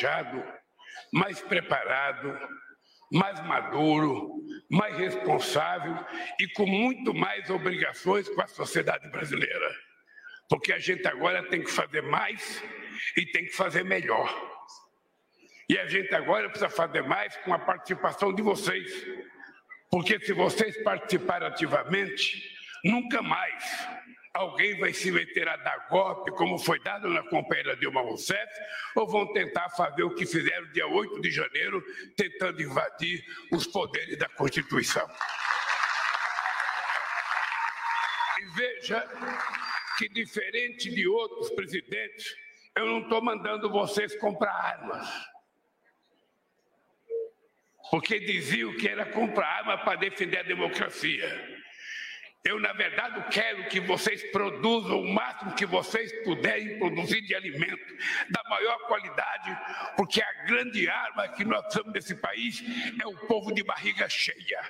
mais calejado, mais preparado, mais maduro, mais responsável e com muito mais obrigações com a sociedade brasileira. Porque a gente agora tem que fazer mais e tem que fazer melhor. E a gente agora precisa fazer mais com a participação de vocês. Porque se vocês participarem ativamente, nunca mais alguém vai se meter a dar golpe, como foi dado na companheira Dilma Rousseff, ou vão tentar fazer o que fizeram dia 8 de janeiro, tentando invadir os poderes da Constituição. E veja que, diferente de outros presidentes, eu não estou mandando vocês comprar armas porque diziam que era comprar arma para defender a democracia. Eu, na verdade, quero que vocês produzam o máximo que vocês puderem produzir de alimento, da maior qualidade, porque a grande arma que nós temos nesse país é o povo de barriga cheia.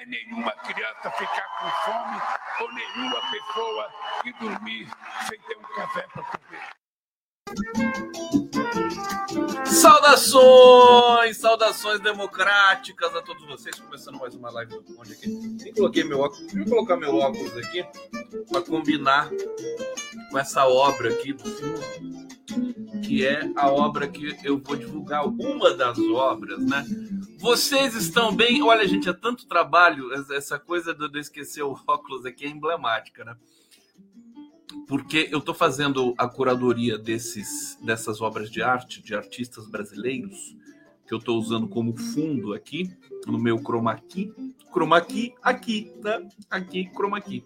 É nenhuma criança ficar com fome ou nenhuma pessoa que dormir sem ter um café para comer. Saudações, saudações democráticas a todos vocês. Começando mais uma live do Conde aqui. Nem coloquei meu óculos. Deixa eu colocar meu óculos aqui para combinar com essa obra aqui do filme, que é a obra que eu vou divulgar, uma das obras, né? Vocês estão bem? Olha, gente, é tanto trabalho, essa coisa de esquecer o óculos aqui é emblemática, né? Porque eu estou fazendo a curadoria desses, dessas obras de arte de artistas brasileiros que eu estou usando como fundo aqui no meu chroma key, chroma key aqui, tá? Aqui chroma key.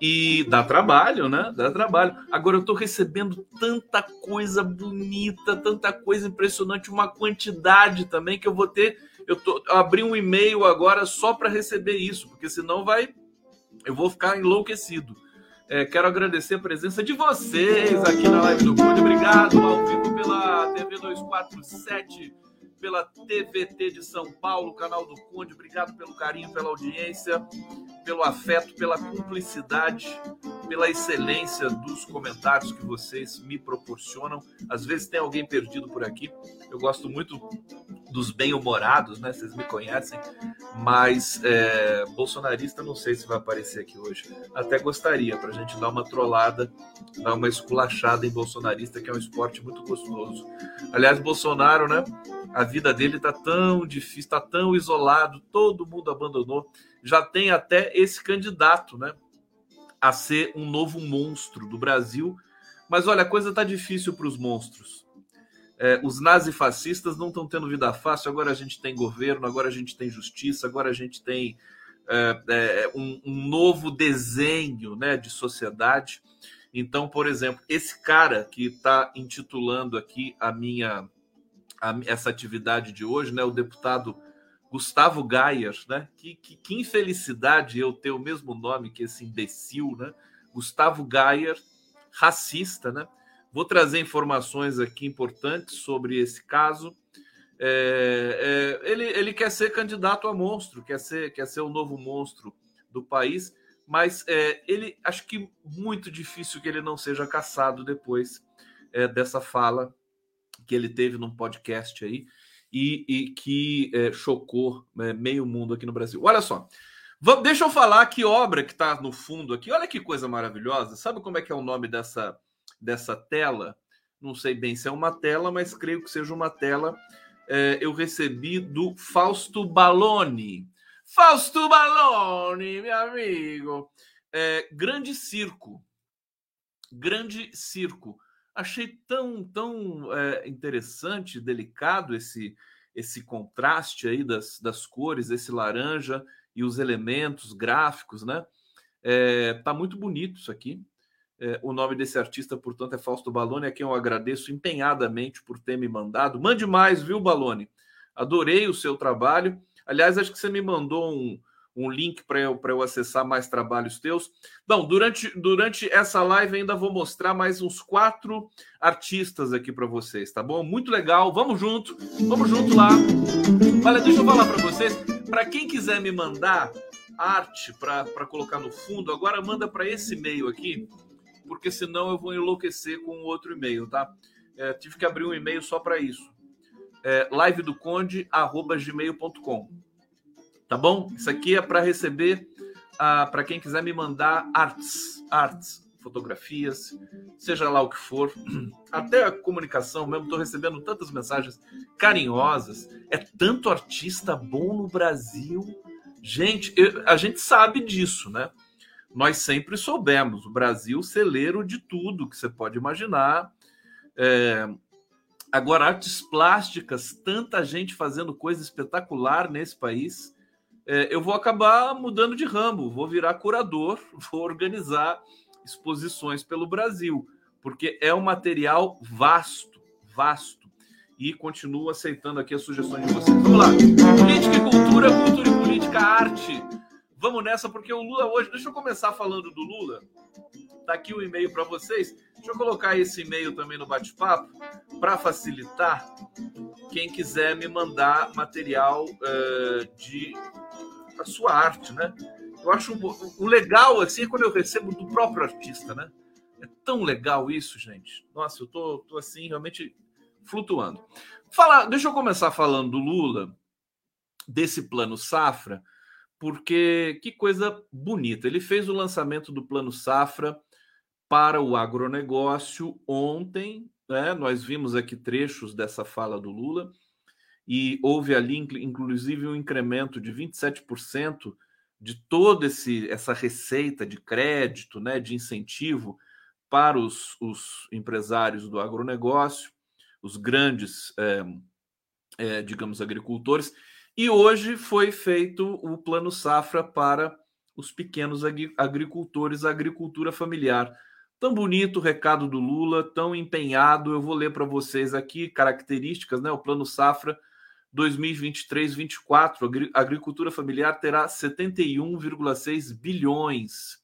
E dá trabalho, né? Dá trabalho. Agora eu estou recebendo tanta coisa bonita, tanta coisa impressionante, uma quantidade também que eu vou ter. Eu, tô, abri um e-mail agora só para receber isso, porque senão vai, eu vou ficar enlouquecido. É, quero agradecer a presença de vocês aqui na live do Conde. Obrigado ao vivo pela TV 247, pela TVT de São Paulo, canal do Conde. Obrigado pelo carinho, pela audiência, pelo afeto, pela cumplicidade, pela excelência dos comentários que vocês me proporcionam. Às vezes tem alguém perdido por aqui. Eu gosto muito dos bem-humorados, né? Vocês me conhecem, mas é, bolsonarista não sei se vai aparecer aqui hoje. Até gostaria para a gente dar uma trollada, dar uma esculachada em bolsonarista, que é um esporte muito gostoso. Aliás, Bolsonaro, né? A vida dele tá tão difícil, tá tão isolado, todo mundo abandonou. Já tem até esse candidato, né? A ser um novo monstro do Brasil. Mas olha, a coisa tá difícil para os monstros é, os nazifascistas não estão tendo vida fácil, agora a gente tem governo, agora a gente tem justiça, agora a gente tem é, é, um, um, novo desenho né, de sociedade. Então, por exemplo, esse cara que está intitulando aqui a minha a, essa atividade de hoje, né, o deputado Gustavo Gayer, né? Que, que, que, infelicidade eu ter o mesmo nome que esse imbecil, né? Gustavo Gayer, racista, né? Vou trazer informações aqui importantes sobre esse caso. É, é, ele, ele quer ser candidato a monstro, quer ser, quer ser o novo monstro do país, mas é, ele acho que muito difícil que ele não seja caçado depois é, dessa fala que ele teve num podcast aí e, e que é, chocou é, meio mundo aqui no Brasil. Olha só, deixa eu falar que obra que está no fundo aqui. Olha que coisa maravilhosa. Sabe como é que é o nome dessa dessa tela, não sei bem se é uma tela, mas creio que seja uma tela, é, eu recebi do Fausto Baloni. Fausto Baloni, meu amigo. É, grande circo. Grande circo. Achei tão, tão é, interessante, delicado esse, esse contraste aí das, das cores, esse laranja e os elementos gráficos, né? É, tá muito bonito isso aqui. É, o nome desse artista, portanto, é Fausto Baloni, a quem eu agradeço empenhadamente por ter me mandado. Mande mais, viu, Baloni? Adorei o seu trabalho. Aliás, acho que você me mandou um, um link para eu, eu acessar mais trabalhos teus. Bom, durante, durante essa live ainda vou mostrar mais uns quatro artistas aqui para vocês, tá bom? Muito legal. Vamos junto, vamos junto lá. Olha, deixa eu falar para vocês. Para quem quiser me mandar arte para colocar no fundo, agora manda para esse e-mail aqui porque senão eu vou enlouquecer com outro e-mail, tá? É, tive que abrir um e-mail só para isso. É, live do conde gmail.com. Tá bom? Isso aqui é para receber ah, para quem quiser me mandar artes, artes, fotografias, seja lá o que for, até a comunicação mesmo. Estou recebendo tantas mensagens carinhosas. É tanto artista bom no Brasil. Gente, eu, a gente sabe disso, né? Nós sempre soubemos. O Brasil, celeiro de tudo que você pode imaginar. É, agora, artes plásticas, tanta gente fazendo coisa espetacular nesse país. É, eu vou acabar mudando de ramo, vou virar curador, vou organizar exposições pelo Brasil, porque é um material vasto, vasto. E continuo aceitando aqui as sugestões de vocês. Vamos lá. Política e cultura, cultura e política, arte. Vamos nessa, porque o Lula hoje. Deixa eu começar falando do Lula. Tá aqui o e-mail para vocês. Deixa eu colocar esse e-mail também no bate-papo para facilitar quem quiser me mandar material uh, de a sua arte, né? Eu acho o legal assim é quando eu recebo do próprio artista, né? É tão legal isso, gente. Nossa, eu tô, tô assim realmente flutuando. Fala, deixa eu começar falando do Lula, desse plano safra, porque que coisa bonita. Ele fez o lançamento do plano safra para o agronegócio ontem, né? Nós vimos aqui trechos dessa fala do Lula e houve ali inclusive um incremento de 27% de toda essa receita de crédito, né, de incentivo para os, os empresários do agronegócio, os grandes, é, é, digamos, agricultores. E hoje foi feito o plano safra para os pequenos agricultores, a agricultura familiar. Tão bonito o recado do Lula, tão empenhado. Eu vou ler para vocês aqui características, né? O plano safra 2023-24, a agricultura familiar terá 71,6 bilhões.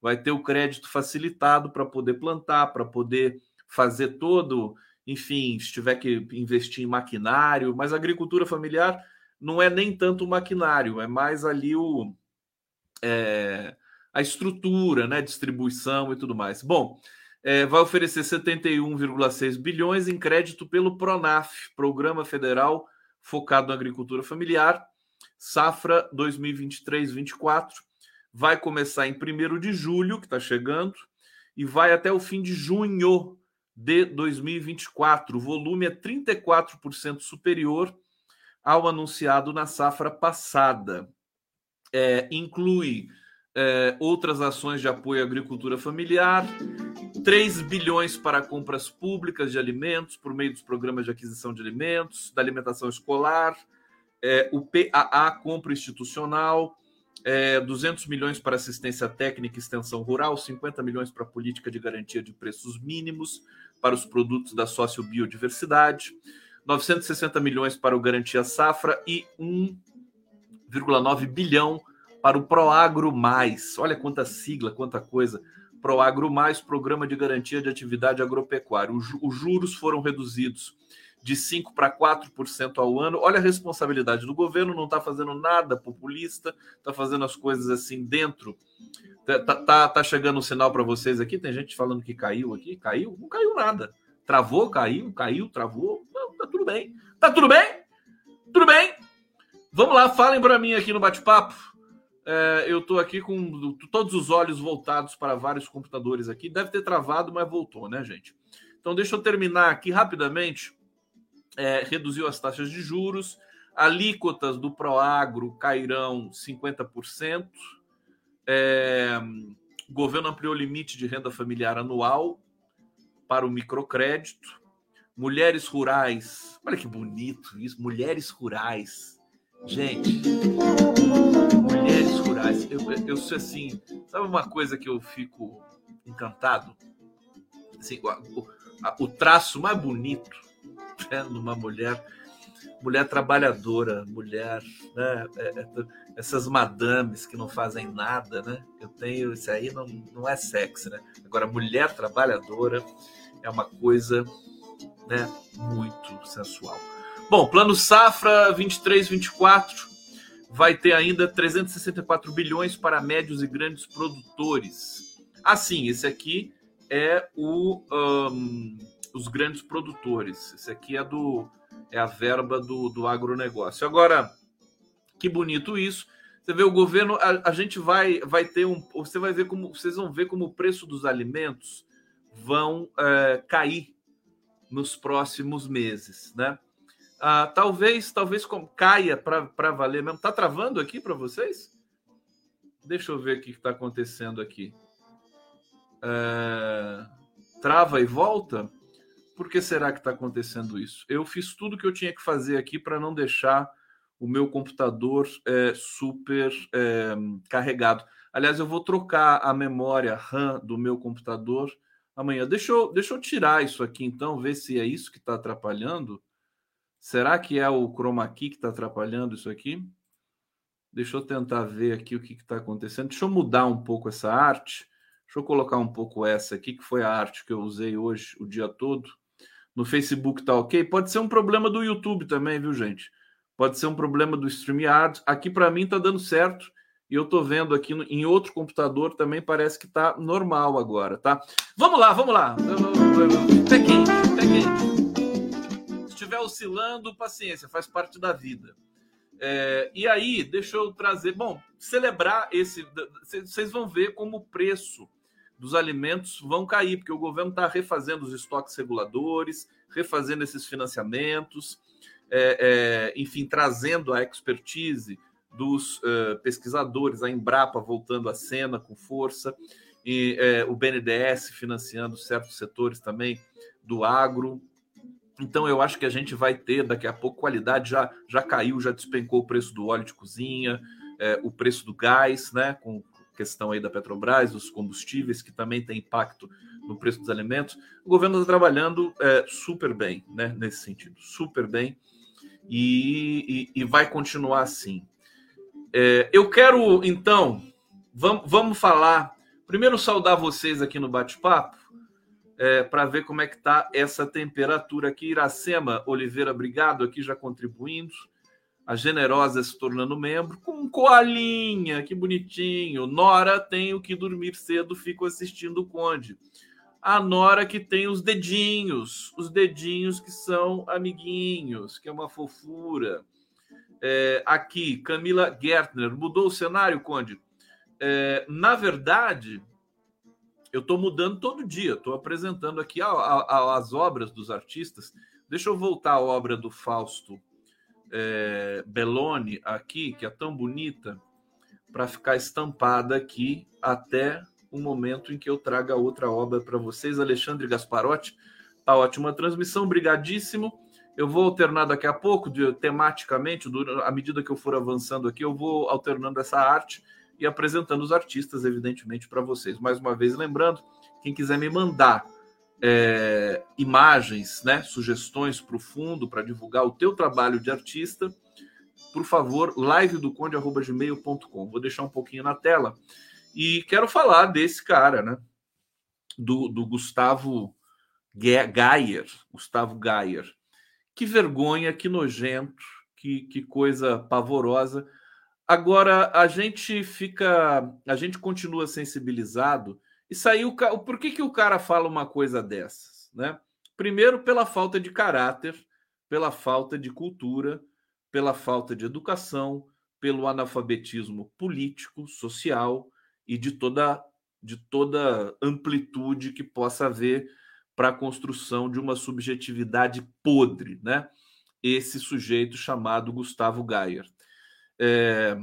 Vai ter o crédito facilitado para poder plantar, para poder fazer todo, enfim, se tiver que investir em maquinário, mas a agricultura familiar não é nem tanto o maquinário, é mais ali o é, a estrutura, né, distribuição e tudo mais. Bom, é, vai oferecer 71,6 bilhões em crédito pelo Pronaf, Programa Federal focado na agricultura familiar. Safra 2023-24 vai começar em 1 de julho, que está chegando, e vai até o fim de junho de 2024. O volume é 34% superior ao anunciado na safra passada. É, inclui é, outras ações de apoio à agricultura familiar, 3 bilhões para compras públicas de alimentos por meio dos programas de aquisição de alimentos, da alimentação escolar, é, o PAA, compra institucional, é, 200 milhões para assistência técnica e extensão rural, 50 milhões para política de garantia de preços mínimos para os produtos da sociobiodiversidade, 960 milhões para o Garantia Safra e 1,9 bilhão para o Proagro Mais. Olha quanta sigla, quanta coisa. Proagro Mais, Programa de Garantia de Atividade Agropecuária. Os juros foram reduzidos de 5% para 4% ao ano. Olha a responsabilidade do governo, não está fazendo nada populista, está fazendo as coisas assim dentro. Tá, tá, tá, tá chegando um sinal para vocês aqui? Tem gente falando que caiu aqui. Caiu? Não caiu nada. Travou, caiu, caiu, travou. Não, tá tudo bem. Tá tudo bem? Tudo bem? Vamos lá, falem para mim aqui no bate-papo é, eu estou aqui com todos os olhos voltados para vários computadores aqui. Deve ter travado, mas voltou, né, gente? Então, deixa eu terminar aqui rapidamente. É, reduziu as taxas de juros, alíquotas do Proagro cairão 50%. É, o governo ampliou o limite de renda familiar anual para o microcrédito. Mulheres rurais, olha que bonito isso, mulheres rurais. Gente, mulheres rurais. Eu, eu sou assim, sabe uma coisa que eu fico encantado? Assim, o, o traço mais bonito né, numa mulher, mulher trabalhadora, mulher, né, é, é, essas madames que não fazem nada, né? Eu tenho isso aí não, não é sexy, né? Agora mulher trabalhadora é uma coisa, né, muito sensual. Bom, plano safra 23, 24 vai ter ainda 364 bilhões para médios e grandes produtores. Assim, esse aqui é o, um, os grandes produtores. Esse aqui é do é a verba do, do agronegócio. Agora, que bonito isso. Você vê o governo, a, a, gente vai vai ter um, você vai ver como vocês vão ver como o preço dos alimentos vão é, cair nos próximos meses, né? Ah, talvez talvez caia para valer mesmo. Tá travando aqui para vocês? Deixa eu ver o que está acontecendo aqui. É... Trava e volta? Por que será que está acontecendo isso? Eu fiz tudo que eu tinha que fazer aqui para não deixar o meu computador é, super é, carregado. Aliás, eu vou trocar a memória RAM do meu computador amanhã. Deixa eu, deixa eu tirar isso aqui, então, ver se é isso que está atrapalhando. Será que é o chroma key que está atrapalhando isso aqui? Deixa eu tentar ver aqui o que está acontecendo. Deixa eu mudar um pouco essa arte. Deixa eu colocar um pouco essa aqui, que foi a arte que eu usei hoje o dia todo. No Facebook tá ok. Pode ser um problema do YouTube também, viu, gente? Pode ser um problema do StreamYard. Aqui para mim tá dando certo. E eu tô vendo aqui no, em outro computador também parece que tá normal agora, tá? Vamos lá, vamos lá. Pé quente, quente. Oscilando, paciência, faz parte da vida. É, e aí, deixa eu trazer. Bom, celebrar esse. Vocês vão ver como o preço dos alimentos vão cair, porque o governo está refazendo os estoques reguladores, refazendo esses financiamentos, é, é, enfim, trazendo a expertise dos uh, pesquisadores, a Embrapa voltando à cena com força, e é, o BNDES financiando certos setores também do agro. Então eu acho que a gente vai ter daqui a pouco qualidade já já caiu, já despencou o preço do óleo de cozinha, é, o preço do gás, né? Com questão aí da Petrobras, dos combustíveis que também tem impacto no preço dos alimentos. O governo está trabalhando é, super bem, né? Nesse sentido, super bem e, e, e vai continuar assim. É, eu quero então vamos, vamos falar. Primeiro saudar vocês aqui no bate-papo é, para ver como é que está essa temperatura aqui. Iracema Oliveira, obrigado aqui já contribuindo. A Generosa se tornando membro. Com coalinha, que bonitinho. Nora, tenho que dormir cedo, fico assistindo o Conde. A Nora que tem os dedinhos, os dedinhos que são amiguinhos, que é uma fofura. É, aqui, Camila Gertner, mudou o cenário, Conde? É, na verdade, eu estou mudando todo dia, estou apresentando aqui a, a, a, as obras dos artistas. Deixa eu voltar à obra do Fausto é, Belloni aqui, que é tão bonita, para ficar estampada aqui até o momento em que eu traga outra obra para vocês. Alexandre Gasparotti, tá ótima transmissão, brigadíssimo. Eu vou alternar daqui a pouco, de, tematicamente, à medida que eu for avançando aqui, eu vou alternando essa arte e apresentando os artistas, evidentemente, para vocês. Mais uma vez, lembrando, quem quiser me mandar é, imagens, né, sugestões para o fundo, para divulgar o teu trabalho de artista, por favor, live do conde.gmail.com. Vou deixar um pouquinho na tela. E quero falar desse cara, né? Do, do Gustavo Gayer. Gustavo Gayer. Que vergonha, que nojento, que, que coisa pavorosa Agora a gente fica, a gente continua sensibilizado. E saiu, por que, que o cara fala uma coisa dessas, né? Primeiro pela falta de caráter, pela falta de cultura, pela falta de educação, pelo analfabetismo político, social e de toda de toda amplitude que possa haver para a construção de uma subjetividade podre, né? Esse sujeito chamado Gustavo Gayer. É...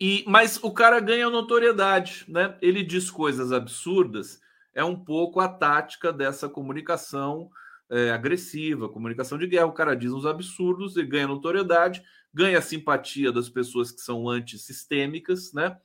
E, mas o cara ganha notoriedade, né? Ele diz coisas absurdas. É um pouco a tática dessa comunicação é, agressiva, comunicação de guerra. O cara diz uns absurdos e ganha notoriedade, ganha simpatia das pessoas que são antissistêmicas, né?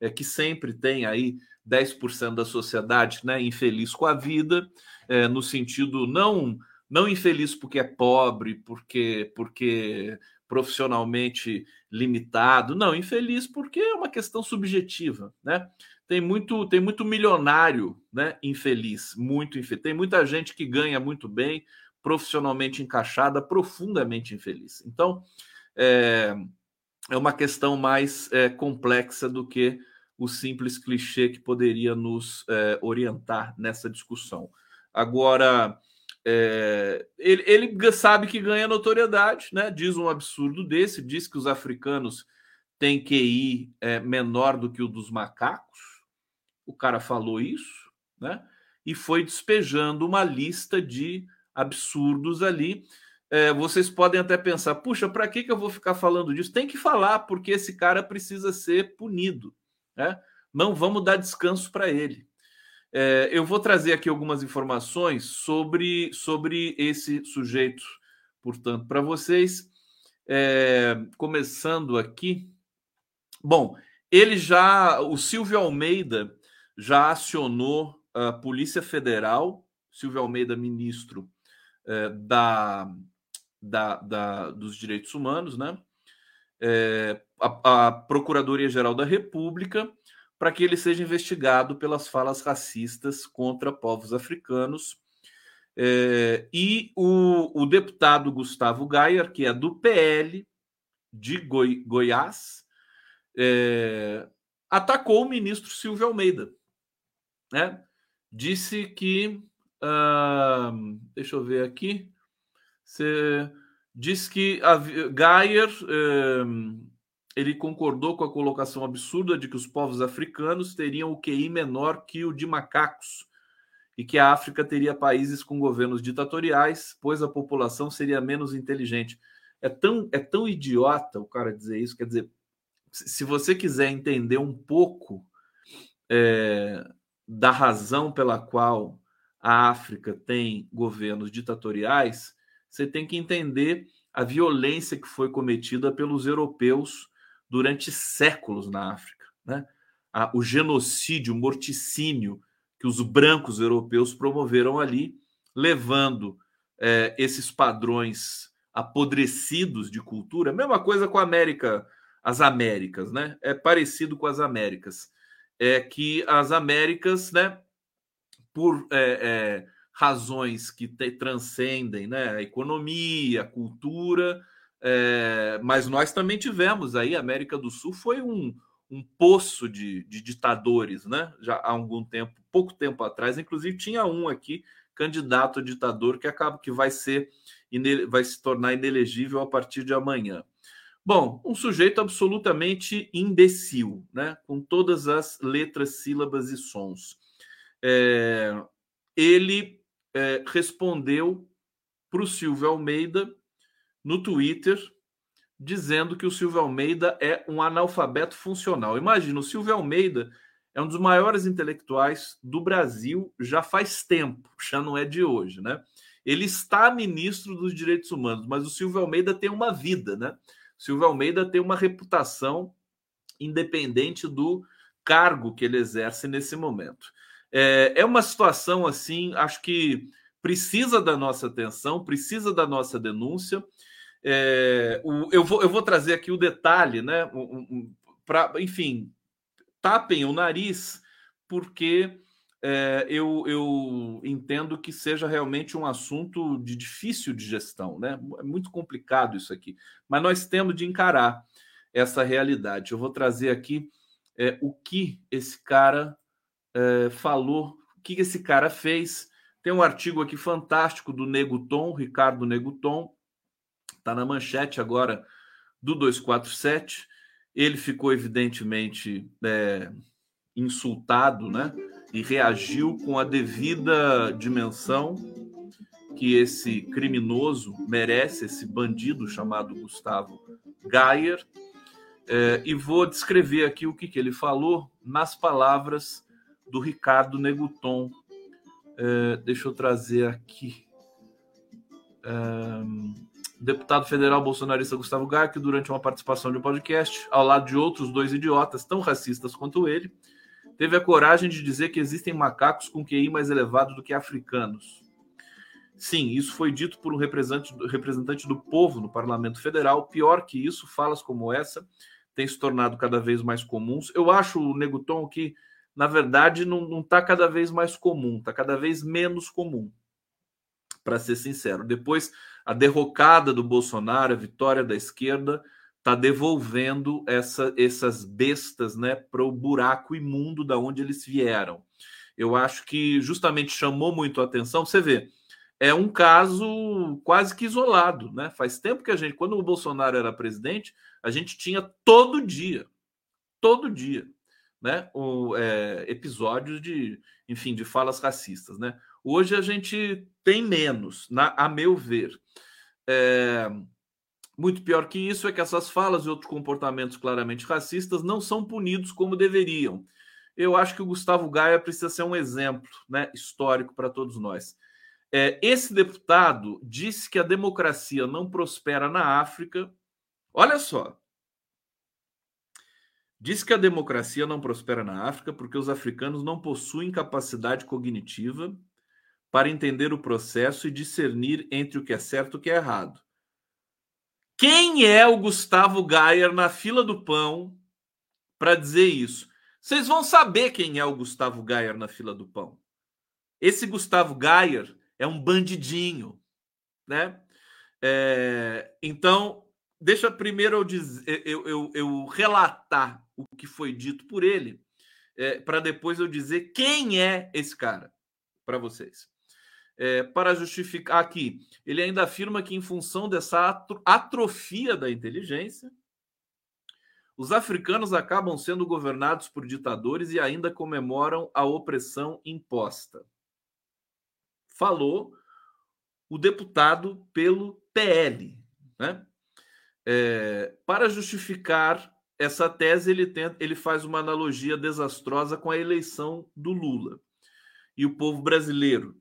É, que sempre tem aí 10% da sociedade né, infeliz com a vida, é, no sentido não não infeliz porque é pobre, porque porque profissionalmente limitado. Não, infeliz porque é uma questão subjetiva, né? Tem muito, tem muito milionário, né? Infeliz, muito infeliz. Tem muita gente que ganha muito bem, profissionalmente encaixada, profundamente infeliz. Então, é, é uma questão mais é, complexa do que o simples clichê que poderia nos é, orientar nessa discussão. Agora, é, ele, ele, sabe que ganha notoriedade, né? Diz um absurdo desse, diz que os africanos têm QI é, menor do que o dos macacos. O cara falou isso, né? E foi despejando uma lista de absurdos ali. É, vocês podem até pensar, puxa, para que, que eu vou ficar falando disso? Tem que falar, porque esse cara precisa ser punido. Né? Não vamos dar descanso para ele. É, eu vou trazer aqui algumas informações sobre, sobre esse sujeito, portanto, para vocês. É, começando aqui. Bom, ele já, o Silvio Almeida já acionou a Polícia Federal, Silvio Almeida, ministro é, da, da, da, dos Direitos Humanos, né? É, a, a Procuradoria-Geral da República para que ele seja investigado pelas falas racistas contra povos africanos. É, e o, o, deputado Gustavo Gayer, que é do PL de Goi, Goiás, é, atacou o ministro Silvio Almeida. Né? Disse que. Uh, deixa eu ver aqui. Você, que a, Gayer. Uh, ele concordou com a colocação absurda de que os povos africanos teriam o QI menor que o de macacos e que a África teria países com governos ditatoriais, pois a população seria menos inteligente. É tão, é tão idiota o cara dizer isso. Quer dizer, se você quiser entender um pouco é, da razão pela qual a África tem governos ditatoriais, você tem que entender a violência que foi cometida pelos europeus durante séculos na África. Né? o genocídio, o morticínio que os brancos europeus promoveram ali, levando é, esses padrões apodrecidos de cultura. Mesma coisa com a América, as Américas, né? É parecido com as Américas. É que as Américas, né, por é, é, razões que te, transcendem né, a economia, a cultura, é, mas nós também tivemos aí, a América do Sul foi um, um poço de, de, ditadores, né? Já há algum tempo, pouco tempo atrás, inclusive tinha um aqui, candidato a ditador, que acaba que vai ser vai se tornar inelegível a partir de amanhã. Bom, um sujeito absolutamente imbecil, né? Com todas as letras, sílabas e sons. É, ele é, respondeu para o Silvio Almeida no Twitter dizendo que o Silvio Almeida é um analfabeto funcional. Imagina, o Silvio Almeida é um dos maiores intelectuais do Brasil já faz tempo, já não é de hoje, né? Ele está ministro dos Direitos Humanos, mas o Silvio Almeida tem uma vida, né? O Silvio Almeida tem uma reputação independente do cargo que ele exerce nesse momento. É, é uma situação assim, acho que precisa da nossa atenção, precisa da nossa denúncia. É, o, eu, vou, eu vou trazer aqui o detalhe, né? Pra, enfim, tapem o nariz, porque é, eu, eu entendo que seja realmente um assunto de difícil de gestão, né? É muito complicado isso aqui, mas nós temos de encarar essa realidade. Eu vou trazer aqui é, o que esse cara é, falou, o que esse cara fez. Tem um artigo aqui fantástico do Neguton, Ricardo Neguton, está na manchete agora do 247. Ele ficou evidentemente é, insultado, né? E reagiu com a devida dimensão que esse criminoso merece, esse bandido chamado Gustavo Gayer. É, e vou descrever aqui o que, que ele falou nas palavras do Ricardo Neguton. É, deixa eu trazer aqui. É, deputado federal bolsonarista Gustavo Gaia, que durante uma participação de um podcast, ao lado de outros dois idiotas tão racistas quanto ele, teve a coragem de dizer que existem macacos com QI mais elevado do que africanos. Sim, isso foi dito por um representante, representante do povo no parlamento federal. Pior que isso, falas como essa têm se tornado cada vez mais comuns. Eu acho, Neguton, que, na verdade, não está cada vez mais comum, está cada vez menos comum, para ser sincero. Depois a derrocada do Bolsonaro, a vitória da esquerda, está devolvendo essa, essas bestas né, para o buraco imundo da onde eles vieram. Eu acho que justamente chamou muito a atenção. Você vê, é um caso quase que isolado, né? Faz tempo que a gente, quando o Bolsonaro era presidente, a gente tinha todo dia, todo dia, né? O, é, episódios de, enfim, de falas racistas, né? Hoje a gente tem menos, na, a meu ver. É, muito pior que isso é que essas falas e outros comportamentos claramente racistas não são punidos como deveriam. Eu acho que o Gustavo Gaia precisa ser um exemplo né, histórico para todos nós. É, esse deputado disse que a democracia não prospera na África. Olha só. Disse que a democracia não prospera na África porque os africanos não possuem capacidade cognitiva para entender o processo e discernir entre o que é certo e o que é errado. Quem é o Gustavo Gayer na fila do pão para dizer isso? Vocês vão saber quem é o Gustavo Gayer na fila do pão. Esse Gustavo Gayer é um bandidinho, né? É, então, deixa primeiro eu, dizer, eu, eu, eu, relatar o que foi dito por ele, é, para depois eu dizer quem é esse cara para vocês é, para justificar aqui. Ele ainda afirma que, em função dessa atrofia da inteligência, os africanos acabam sendo governados por ditadores e ainda comemoram a opressão imposta. Falou o deputado pelo PL. Né? É, para justificar essa tese, ele, tenta, ele faz uma analogia desastrosa com a eleição do Lula. E o povo brasileiro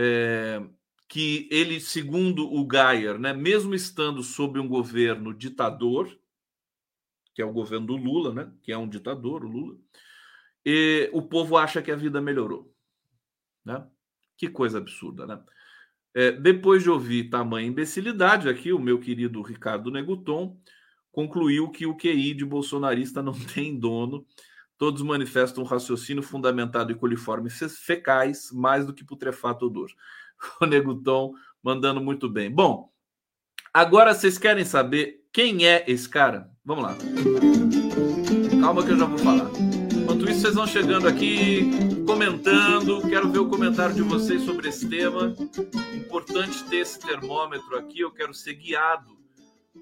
é, que ele, segundo o Geyer, né, mesmo estando sob um governo ditador, que é o governo do Lula, né, que é um ditador, o Lula, e o povo acha que a vida melhorou. Né? Que coisa absurda, né? É, depois de ouvir tamanha imbecilidade, aqui o meu querido Ricardo Neguton concluiu que o QI de bolsonarista não tem dono Todos manifestam um raciocínio fundamentado em coliformes fecais, mais do que putrefato odor. O Neguton mandando muito bem. Bom, agora vocês querem saber quem é esse cara? Vamos lá. Calma que eu já vou falar. Enquanto isso, vocês vão chegando aqui, comentando. Quero ver o comentário de vocês sobre esse tema. Importante ter esse termômetro aqui. Eu quero ser guiado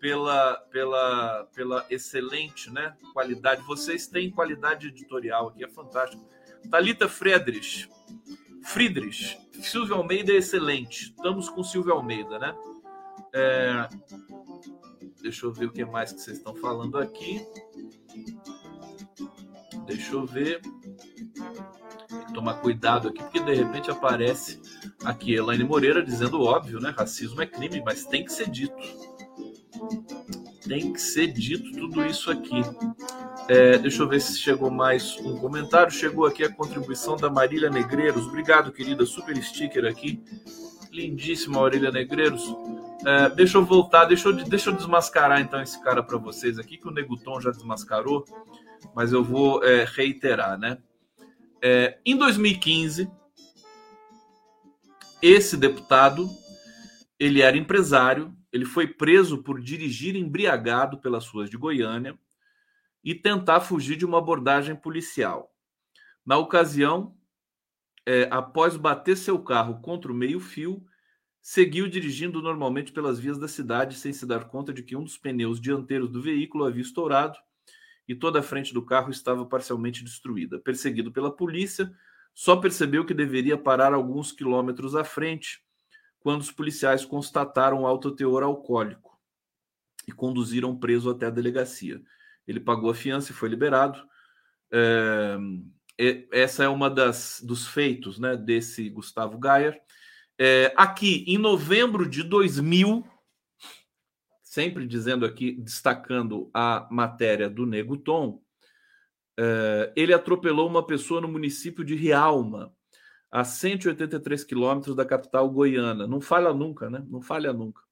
pela, pela, pela excelente né, qualidade. Vocês têm qualidade editorial aqui, é fantástico. Talita Friedrich, Friedrich, Silvio Almeida é excelente. Estamos com Silvio Almeida, né? É... Deixa eu ver o que mais que vocês estão falando aqui. Deixa eu ver. Tem que tomar cuidado aqui, porque de repente aparece aqui Elaine Moreira dizendo óbvio, né? Racismo é crime, mas tem que ser dito tem que ser dito tudo isso aqui. É, deixa eu ver se chegou mais um comentário. Chegou aqui a contribuição da Marília Negreiros. Obrigado, querida. Super sticker aqui. Lindíssima Marília Negreiros. É, deixa eu voltar, deixa eu, deixa eu desmascarar então esse cara para vocês aqui, que o Neguton já desmascarou, mas eu vou é, reiterar, né? É, em 2015, esse deputado ele era empresário, ele foi preso por dirigir embriagado pelas ruas de Goiânia e tentar fugir de uma abordagem policial. Na ocasião, é, após bater seu carro contra o meio-fio, seguiu dirigindo normalmente pelas vias da cidade sem se dar conta de que um dos pneus dianteiros do veículo havia estourado e toda a frente do carro estava parcialmente destruída. Perseguido pela polícia, só percebeu que deveria parar alguns quilômetros à frente quando os policiais constataram alto teor alcoólico e conduziram preso até a delegacia. Ele pagou a fiança e foi liberado. É, essa é uma das dos feitos, né, desse Gustavo Gayer. É, aqui em novembro de 2000, sempre dizendo aqui, destacando a matéria do Nego Tom, é, ele atropelou uma pessoa no município de Rialma, a 183 quilômetros da capital goiana. Não falha nunca, né? Não falha nunca.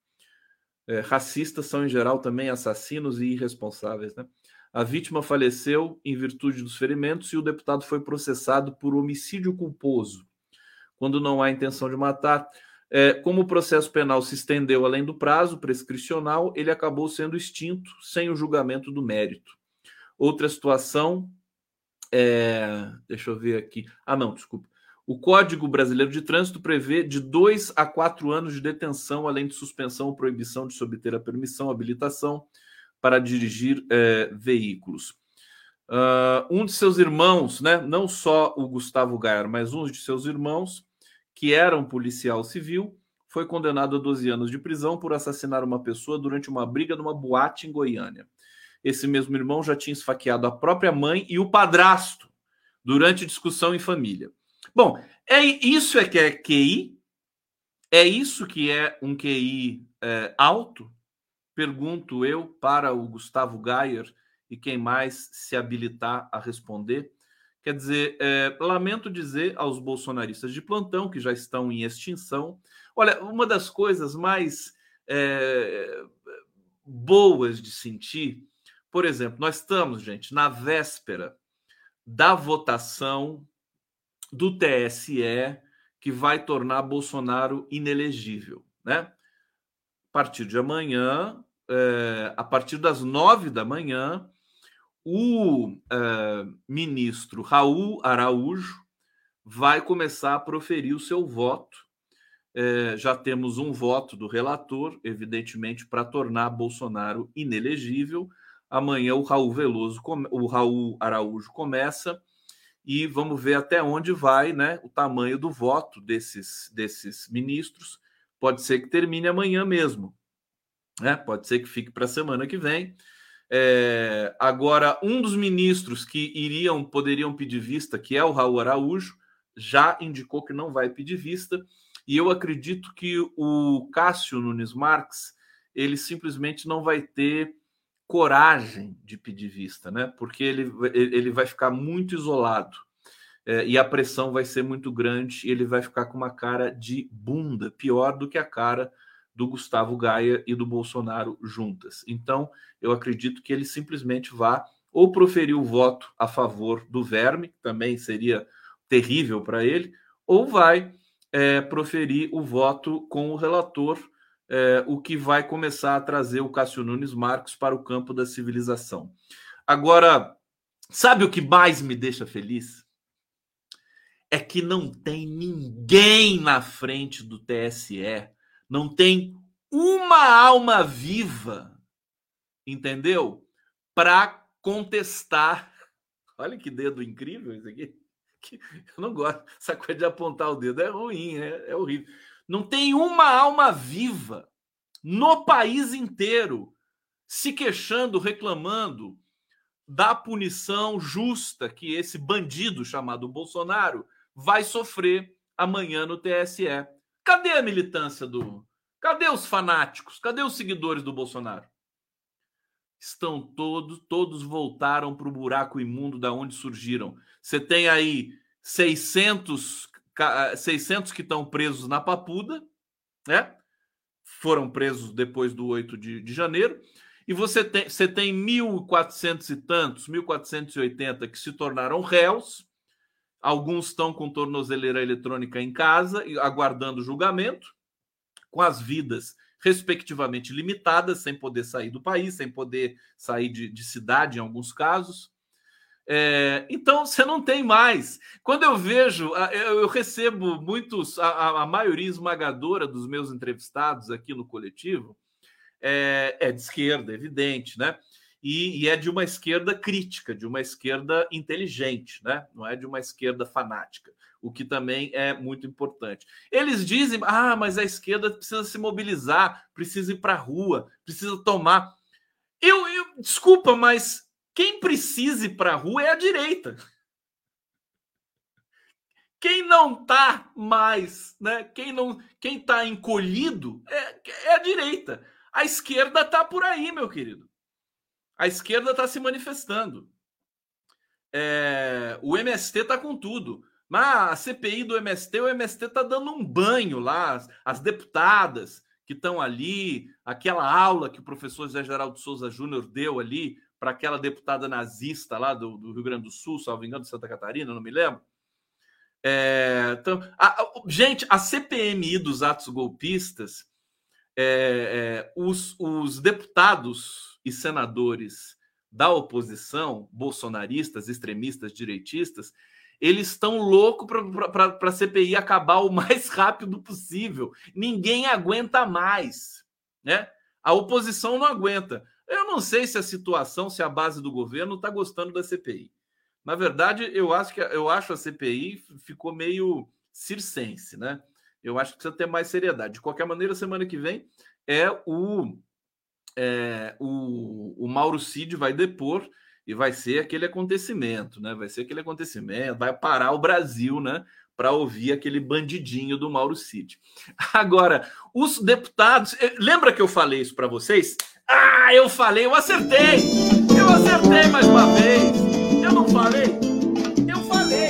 É, racistas são, em geral, também assassinos e irresponsáveis, né? A vítima faleceu em virtude dos ferimentos e o deputado foi processado por homicídio culposo, quando não há intenção de matar. É, como o processo penal se estendeu além do prazo prescricional, ele acabou sendo extinto sem o julgamento do mérito. Outra situação, é, deixa eu ver aqui. Ah, não, desculpa. O Código Brasileiro de Trânsito prevê de dois a quatro anos de detenção, além de suspensão ou proibição de se obter a permissão, habilitação para dirigir é, veículos. Uh, um de seus irmãos, né, não só o Gustavo Gayer, mas um de seus irmãos, que era um policial civil, foi condenado a 12 anos de prisão por assassinar uma pessoa durante uma briga numa boate em Goiânia. Esse mesmo irmão já tinha esfaqueado a própria mãe e o padrasto durante discussão em família. Bom, é isso é que é QI? É isso que é um QI é, alto? Pergunto eu para o Gustavo Gayer e quem mais se habilitar a responder. Quer dizer, é, lamento dizer aos bolsonaristas de plantão que já estão em extinção. Olha, uma das coisas mais é, boas de sentir, por exemplo, nós estamos, gente, na véspera da votação do TSE que vai tornar Bolsonaro inelegível, né? A partir de amanhã, é, a partir das nove da manhã, o é, ministro Raul Araújo vai começar a proferir o seu voto. É, já temos um voto do relator, evidentemente, para tornar Bolsonaro inelegível. Amanhã o Raul Veloso, o Raul Araújo começa e vamos ver até onde vai né, o tamanho do voto desses, desses ministros. Pode ser que termine amanhã mesmo, né? pode ser que fique para a semana que vem. É, agora, um dos ministros que iriam, poderiam pedir vista, que é o Raul Araújo, já indicou que não vai pedir vista, e eu acredito que o Cássio Nunes Marques ele simplesmente não vai ter coragem de pedir vista, né? Porque ele, ele vai ficar muito isolado é, e a pressão vai ser muito grande e ele vai ficar com uma cara de bunda, pior do que a cara do Gustavo Gaia e do Bolsonaro juntas. Então, eu acredito que ele simplesmente vá ou proferir o voto a favor do verme, que também seria terrível para ele, ou vai é, proferir o voto com o relator é, o que vai começar a trazer o Cássio Nunes Marcos para o campo da civilização. Agora, sabe o que mais me deixa feliz? É que não tem ninguém na frente do TSE, não tem uma alma viva, entendeu? Para contestar. Olha que dedo incrível isso aqui. Eu não gosto. Essa coisa de apontar o dedo é ruim, é, é horrível. Não tem uma alma viva no país inteiro se queixando, reclamando da punição justa que esse bandido chamado Bolsonaro vai sofrer amanhã no TSE. Cadê a militância do. Cadê os fanáticos? Cadê os seguidores do Bolsonaro? Estão todos, todos voltaram para o buraco imundo da onde surgiram. Você tem aí 600 600 que estão presos na Papuda, né? Foram presos depois do 8 de, de janeiro. E você tem, você tem 1.400 e tantos, 1.480 que se tornaram réus. Alguns estão com tornozeleira eletrônica em casa, aguardando julgamento, com as vidas respectivamente limitadas, sem poder sair do país, sem poder sair de, de cidade em alguns casos. É, então você não tem mais. Quando eu vejo, eu recebo muitos, a, a maioria esmagadora dos meus entrevistados aqui no coletivo é, é de esquerda, evidente, né? E, e, é de uma esquerda crítica, de uma esquerda inteligente, né? Não é de uma esquerda fanática, o que também é muito importante. Eles dizem: ah, mas a esquerda precisa se mobilizar, precisa ir para a rua, precisa tomar. Eu, eu desculpa, mas quem precisa ir para a rua é a direita. Quem não está mais, né? Quem não, quem está encolhido é, é a direita. A esquerda está por aí, meu querido. A esquerda está se manifestando. É, o MST está com tudo. Mas a CPI do MST, o MST está dando um banho lá, as, as deputadas que estão ali, aquela aula que o professor Zé Geraldo Souza Júnior deu ali para aquela deputada nazista lá do, do, Rio Grande do Sul, salvo engano, de Santa Catarina, não me lembro. É, então, a, a, gente, a CPMI dos atos golpistas, é, é, os, os deputados e senadores da oposição, bolsonaristas, extremistas, direitistas, eles estão loucos para a CPI acabar o mais rápido possível. Ninguém aguenta mais. Né? A oposição não aguenta. Eu não sei se a situação, se a base do governo está gostando da CPI. Na verdade, eu acho que eu acho a CPI ficou meio circense, né? Eu acho que precisa ter mais seriedade. De qualquer maneira, semana que vem é o é, o, o Mauro Cid vai depor e vai ser aquele acontecimento, né? Vai ser aquele acontecimento, vai parar o Brasil, né? Para ouvir aquele bandidinho do Mauro Cid. Agora, os deputados, eh, lembra que eu falei isso para vocês? Ah, eu falei, eu acertei! Eu acertei mais uma vez! Eu não falei? Eu falei!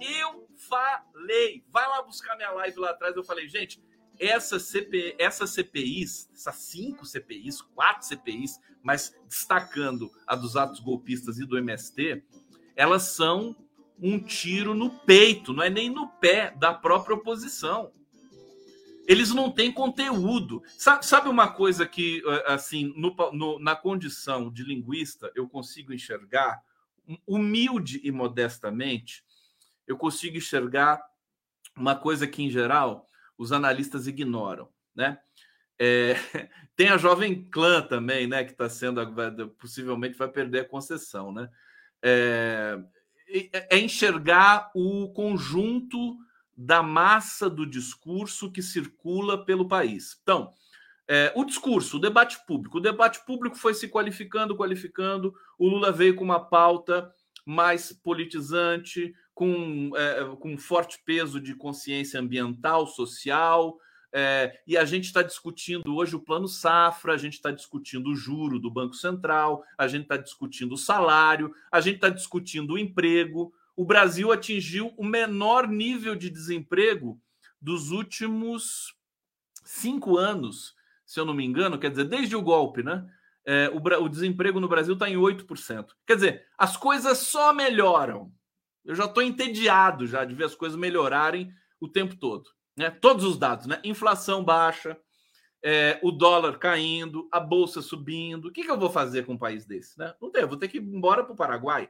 Eu falei! Vai lá buscar minha live lá atrás, eu falei, gente, essa CP, essas CPIs, essas cinco CPIs, quatro CPIs, mas destacando a dos atos golpistas e do MST, elas são um tiro no peito, não é nem no pé da própria oposição. Eles não têm conteúdo. Sabe, uma coisa que, eh, assim, no, no, na condição de linguista, eu consigo enxergar, humilde e modestamente, eu consigo enxergar uma coisa que, em geral, os analistas ignoram, né? É, tem a Jovem Clã também, né? Que está sendo possivelmente vai perder a concessão, né? É, é enxergar o conjunto da massa do discurso que circula pelo país. Então, é, o discurso, o debate público. O debate público foi se qualificando, qualificando. O Lula veio com uma pauta mais politizante, com, é, com forte peso de consciência ambiental, social. É, e a gente está discutindo hoje o plano safra, a gente está discutindo o juro do Banco Central, a gente está discutindo o salário, a gente está discutindo o emprego. O Brasil atingiu o menor nível de desemprego dos últimos cinco anos, se eu não me engano, quer dizer, desde o golpe, né? É, o, o desemprego no Brasil está em 8%. Quer dizer, as coisas só melhoram. Eu já estou entediado já de ver as coisas melhorarem o tempo todo. Né? Todos os dados, né? Inflação baixa, é, o dólar caindo, a bolsa subindo. O que, que, eu vou fazer com um país desse? Né? Não tem, eu vou ter que ir embora para o Paraguai.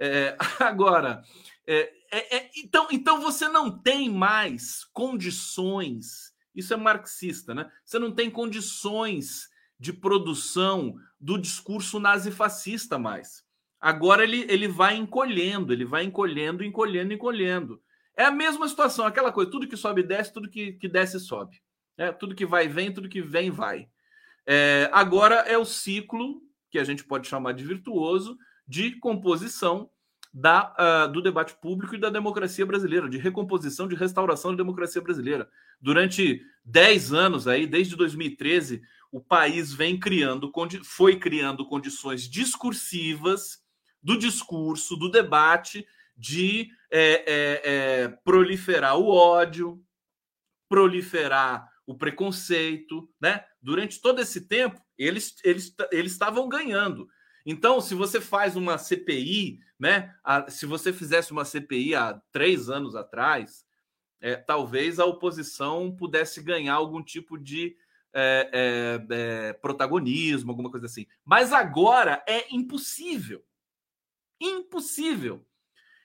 É, agora, é, é, é, então, então você não tem mais condições. Isso é marxista, né? Você não tem condições de produção do discurso nazifascista mais. Agora ele, ele vai encolhendo, ele vai encolhendo, encolhendo, encolhendo. É a mesma situação, aquela coisa, tudo que sobe desce, tudo que, que desce sobe. É, tudo que vai vem, tudo que vem vai. É, agora é o ciclo que a gente pode chamar de virtuoso de composição da, uh, do debate público e da democracia brasileira, de recomposição, de restauração da democracia brasileira. Durante 10 anos aí, desde 2013, o país vem criando, foi criando condições discursivas do discurso, do debate, de é, é, é, proliferar o ódio, proliferar o preconceito, né? Durante todo esse tempo, eles, eles, eles estavam ganhando. Então, se você faz uma CPI, né? A, se você fizesse uma CPI há três anos atrás, é, talvez a oposição pudesse ganhar algum tipo de é, é, é protagonismo, alguma coisa assim. Mas agora é impossível. Impossível.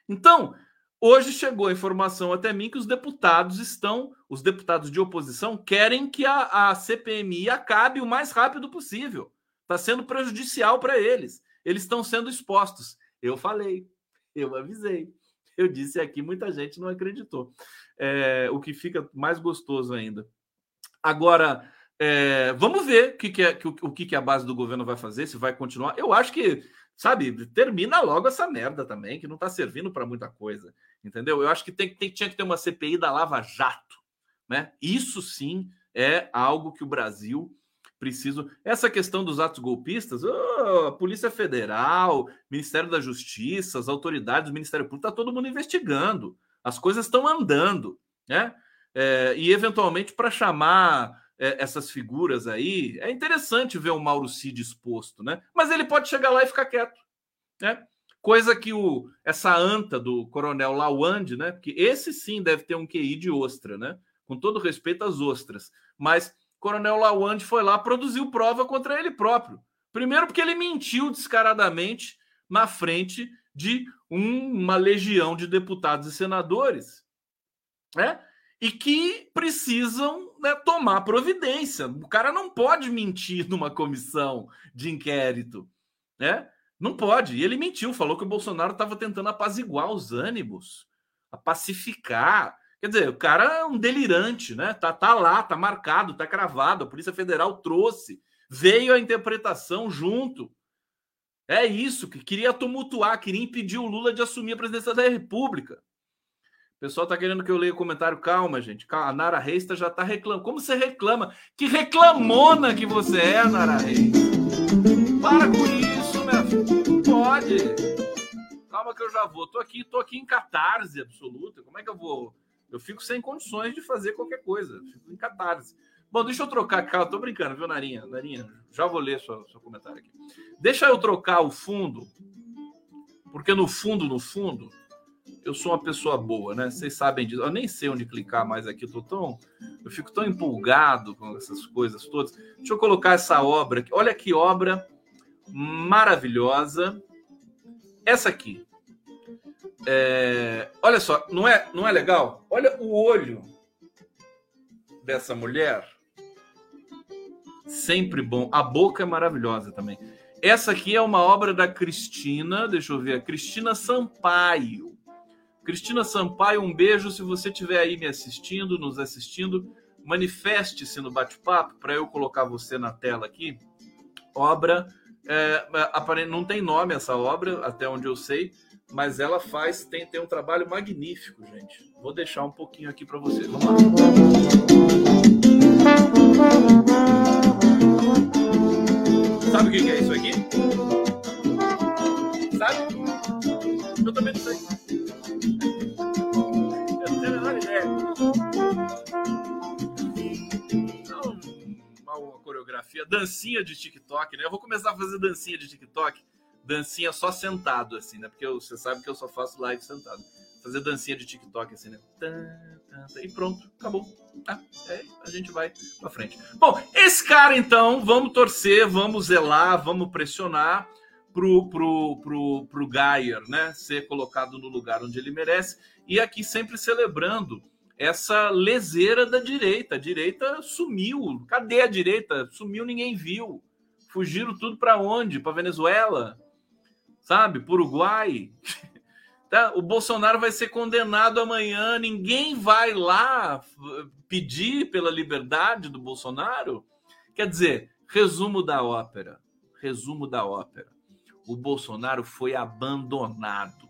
Então, hoje chegou a informação até mim que os deputados estão, os deputados de oposição querem que a, a CPMI acabe o mais rápido possível. Está sendo prejudicial para eles. Eles estão sendo expostos. Eu falei, eu avisei. Eu disse aqui, muita gente não acreditou. É, o que fica mais gostoso ainda. Agora, é, vamos ver o que, que, é, que, o que, que a base do governo vai fazer, se vai continuar. Eu acho que sabe, termina logo essa merda também, que não está servindo para muita coisa, entendeu? Eu acho que tem, tem, tinha que ter uma CPI da Lava Jato, né? Isso sim é algo que o Brasil precisa. Essa questão dos atos golpistas, oh, a Polícia Federal, Ministério da Justiça, as autoridades do Ministério Público, está todo mundo investigando, as coisas estão andando, né? É, e eventualmente para chamar é, essas figuras aí, é interessante ver o Mauro Cid exposto, né? Mas ele pode chegar lá e ficar quieto, né? Coisa que o, essa anta do coronel Lawande, né? Porque esse sim deve ter um QI de ostra, né? Com todo respeito às ostras. Mas coronel Lawande foi lá, produziu prova contra ele próprio. Primeiro, porque ele mentiu descaradamente na frente de um, uma legião de deputados e senadores, né? E que precisam né, tomar providência. O cara não pode mentir numa comissão de inquérito, né? Não pode. E ele mentiu, falou que o Bolsonaro estava tentando apaziguar os ânimos, a pacificar. Quer dizer, o cara é um delirante, né? Tá, tá lá, tá marcado, tá cravado. A Polícia Federal trouxe, veio a interpretação junto. É isso, que queria tumultuar, queria impedir o Lula de assumir a presidência da República. O pessoal tá querendo que eu leia o comentário. Calma, gente. A Nara Reis já tá reclamando. Como você reclama? Que reclamona que você é, Nara Reis. Para com isso, minha filha. Pode. Calma que eu já vou. Tô aqui, tô aqui em catarse absoluta. Como é que eu vou? Eu fico sem condições de fazer qualquer coisa. Fico em catarse. Bom, deixa eu trocar, cara. Tô brincando, viu, Narinha? Narinha, já vou ler seu, seu comentário aqui. Deixa eu trocar o fundo, porque no fundo, no fundo, eu sou uma pessoa boa, né? Vocês sabem disso. Eu nem sei onde clicar mais aqui. Eu, tô tão, eu fico tão empolgado com essas coisas todas. Deixa eu colocar essa obra aqui. Olha que obra maravilhosa. Essa aqui. É, olha só, não é, não é legal? Olha o olho dessa mulher. Sempre bom. A boca é maravilhosa também. Essa aqui é uma obra da Cristina, deixa eu ver, Cristina Sampaio. Cristina Sampaio, um beijo se você estiver aí me assistindo, nos assistindo. Manifeste-se no bate-papo para eu colocar você na tela aqui. Obra, é, não tem nome essa obra, até onde eu sei, mas ela faz, tem, tem um trabalho magnífico, gente. Vou deixar um pouquinho aqui para vocês. Vamos lá. Sabe o que é isso aqui? Sabe? Eu também não sei. Eu tenho a menor ideia. Uma, uma coreografia, dancinha de TikTok, né? Eu vou começar a fazer dancinha de TikTok, dancinha só sentado, assim, né? Porque você sabe que eu só faço live sentado. Fazer dancinha de TikTok, assim, né? E pronto, acabou. Ah, é, a gente vai para frente. Bom, esse cara, então, vamos torcer, vamos zelar, vamos pressionar pro, pro, pro, pro Gayer, né? Ser colocado no lugar onde ele merece. E aqui sempre celebrando essa leseira da direita. A direita sumiu. Cadê a direita? Sumiu, ninguém viu. Fugiram tudo para onde? Para Venezuela? Sabe? Uruguai? Tá? O Bolsonaro vai ser condenado amanhã, ninguém vai lá pedir pela liberdade do Bolsonaro. Quer dizer, resumo da ópera. Resumo da ópera. O Bolsonaro foi abandonado.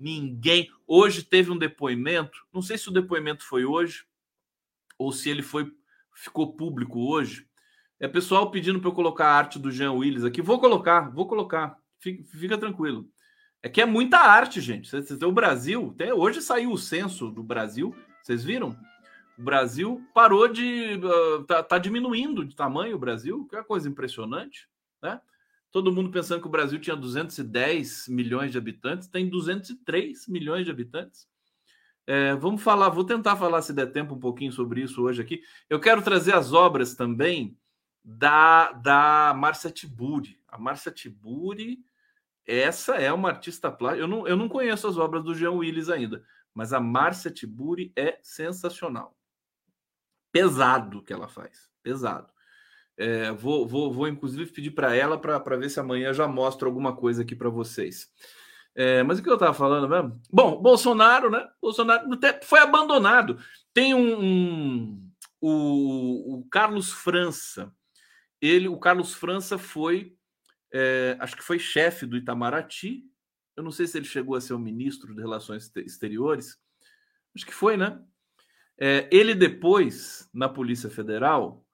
Ninguém. Hoje teve um depoimento. Não sei se o depoimento foi hoje ou se ele foi ficou público hoje. É pessoal pedindo para eu colocar a arte do Jean Willis aqui. Vou colocar, vou colocar. Fica, tranquilo. É que é muita arte, gente. O Brasil, até hoje saiu o censo do Brasil, vocês viram? O Brasil parou de. Uh, tá, tá, diminuindo de tamanho o Brasil, que é uma coisa impressionante, né? Todo mundo pensando que o Brasil tinha 210 milhões de habitantes, tem 203 milhões de habitantes. É, vamos falar, vou tentar falar, se der tempo, um pouquinho sobre isso hoje aqui. Eu quero trazer as obras também da, da Márcia Tiburi. A Márcia Tiburi essa é uma artista plástica. Eu não, eu não conheço as obras do Jean Willis ainda, mas a Márcia Tiburi é sensacional. Pesado que ela faz, pesado. É, vou, vou, vou, inclusive, pedir para ela para ver se amanhã já mostro alguma coisa aqui para vocês. É, mas o que eu estava falando mesmo? Bom, Bolsonaro, né? Bolsonaro foi abandonado. Tem um, um o, o Carlos França. Ele, o Carlos França foi é, acho que foi chefe do Itamaraty. Eu não sei se ele chegou a ser o ministro de Relações Exteriores. Acho que foi, né? É, ele depois, na Polícia Federal,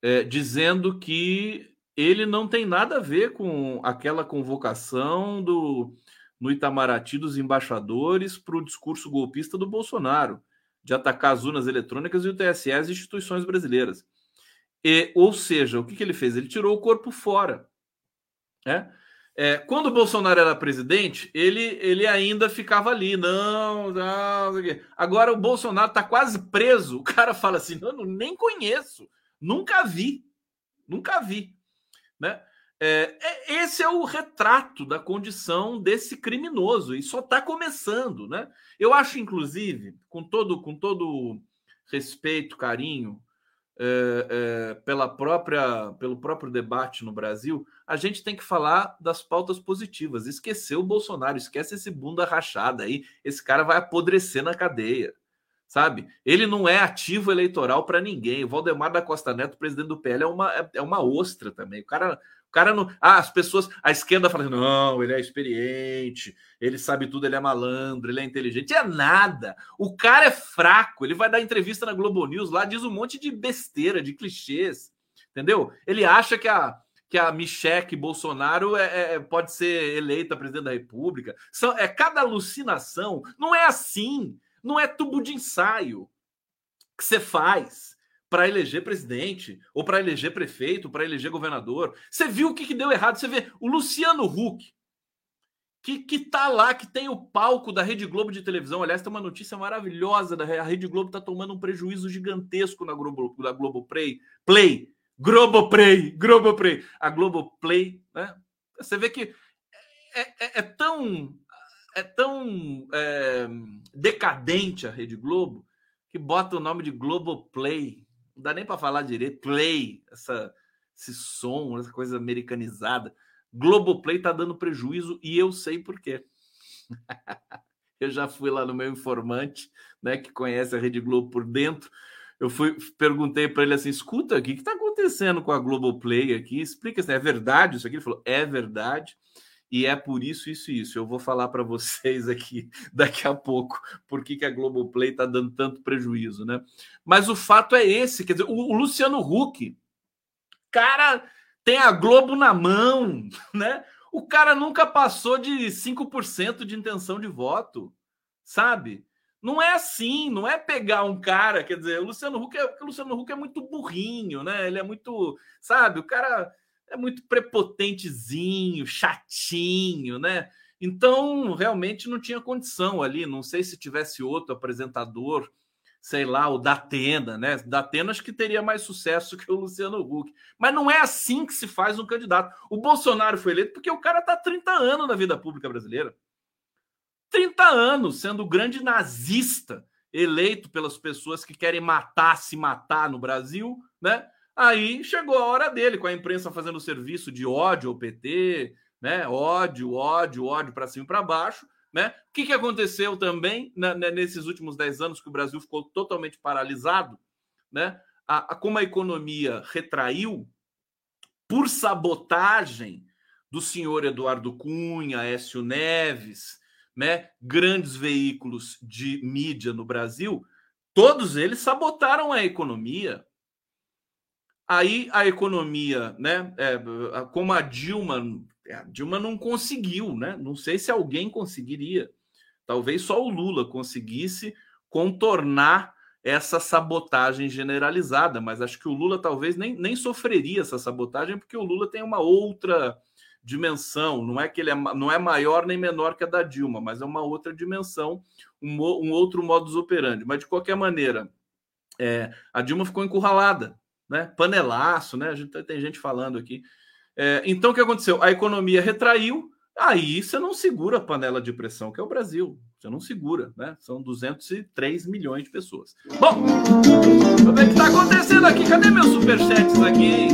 é, dizendo que ele não tem nada a ver com aquela convocação do, no Itamaraty dos embaixadores para o discurso golpista do Bolsonaro, de atacar as urnas eletrônicas e o TSE as instituições brasileiras. E, ou seja, o que, que ele fez? Ele tirou o corpo fora. Né? É, quando o Bolsonaro era presidente, ele, ele ainda ficava ali, não, não, não agora o Bolsonaro está quase preso. O cara fala assim: não, nem conheço, nunca vi, nunca vi, né? É, é, esse é o retrato da condição desse criminoso e só está começando, né? Eu acho, inclusive, com todo com todo respeito, carinho é, é, pela própria pelo próprio debate no Brasil, a gente tem que falar das pautas positivas. Esquecer o Bolsonaro, esquece esse bunda rachada aí. Esse cara vai apodrecer na cadeia sabe? Ele não é ativo eleitoral para ninguém. O Valdemar da Costa Neto, presidente do PL, é uma, é, é uma ostra também. O cara, o cara não. Ah, as pessoas. A esquerda fala assim, não, ele é experiente, ele sabe tudo, ele é malandro, ele é inteligente. É nada. O cara é fraco. Ele vai dar entrevista na Globo News lá, diz um monte de besteira, de clichês. Entendeu? Ele acha que a, que a Michelle Bolsonaro é, é, é, pode ser eleita presidente da República. São, é cada alucinação. Não é assim. Não é tubo de ensaio que você faz para eleger presidente, ou para eleger prefeito, para eleger governador. Você viu o que, que deu errado? Você vê o Luciano Huck, que, que tá lá, que tem o palco da Rede Globo de televisão. Aliás, tem uma notícia maravilhosa da a Rede Globo está tomando um prejuízo gigantesco na Globo, da Globo Play. Play, Globo Play, Globo Play. A Globo Play, né? Você vê que é, é, é tão é tão é, decadente a Rede Globo que bota o nome de Globo Play não dá nem para falar direito. Play, essa, esse som, essa coisa americanizada. Globoplay tá dando prejuízo e eu sei por quê. eu já fui lá no meu informante, né, que conhece a Rede Globo por dentro. Eu fui perguntei para ele assim: "Escuta, o que está acontecendo com a Globoplay aqui? Explica se é verdade isso aqui". Ele falou: "É verdade" e é por isso, isso e isso. Eu vou falar para vocês aqui daqui a pouco por que, que a Globoplay está dando tanto prejuízo, né? Mas o fato é esse, quer dizer, o, o Luciano Huck, cara, tem a Globo na mão, né? O cara nunca passou de 5% de intenção de voto, sabe? Não é assim, não é pegar um cara, quer dizer, o Luciano Huck é, o Luciano Huck é muito burrinho, né? Ele é muito, sabe? O cara é muito prepotentezinho, chatinho, né? Então, realmente não tinha condição ali. Não sei se tivesse outro apresentador, sei lá, o Datena, né? Datena acho que teria mais sucesso que o Luciano Huck. Mas não é assim que se faz um candidato. O Bolsonaro foi eleito porque o cara está 30 anos na vida pública brasileira. 30 anos sendo o grande nazista eleito pelas pessoas que querem matar, se matar no Brasil, né? Aí chegou a hora dele, com a imprensa fazendo serviço de ódio ao PT, né? Ódio, ódio, ódio para cima e para baixo. Né? O que, que aconteceu também né, nesses últimos 10 anos que o Brasil ficou totalmente paralisado? Né? A, a, como a economia retraiu por sabotagem do senhor Eduardo Cunha, Écio Neves, né? grandes veículos de mídia no Brasil, todos eles sabotaram a economia. Aí a economia, né? É, como a Dilma, é, a Dilma não conseguiu, né? Não sei se alguém conseguiria. Talvez só o Lula conseguisse contornar essa sabotagem generalizada, mas acho que o Lula talvez nem, nem sofreria essa sabotagem, porque o Lula tem uma outra dimensão, não é que ele é, não é maior nem menor que a da Dilma, mas é uma outra dimensão, um, um outro modus operandi. Mas de qualquer maneira, é, a Dilma ficou encurralada, né? Panelaço, né? A gente tem gente falando aqui. É, então, o que aconteceu? A economia retraiu, aí você não segura a panela de pressão, que é o Brasil. Você não segura, né? São 203 milhões de pessoas. Bom, o que está acontecendo aqui. Cadê meus superchats aqui,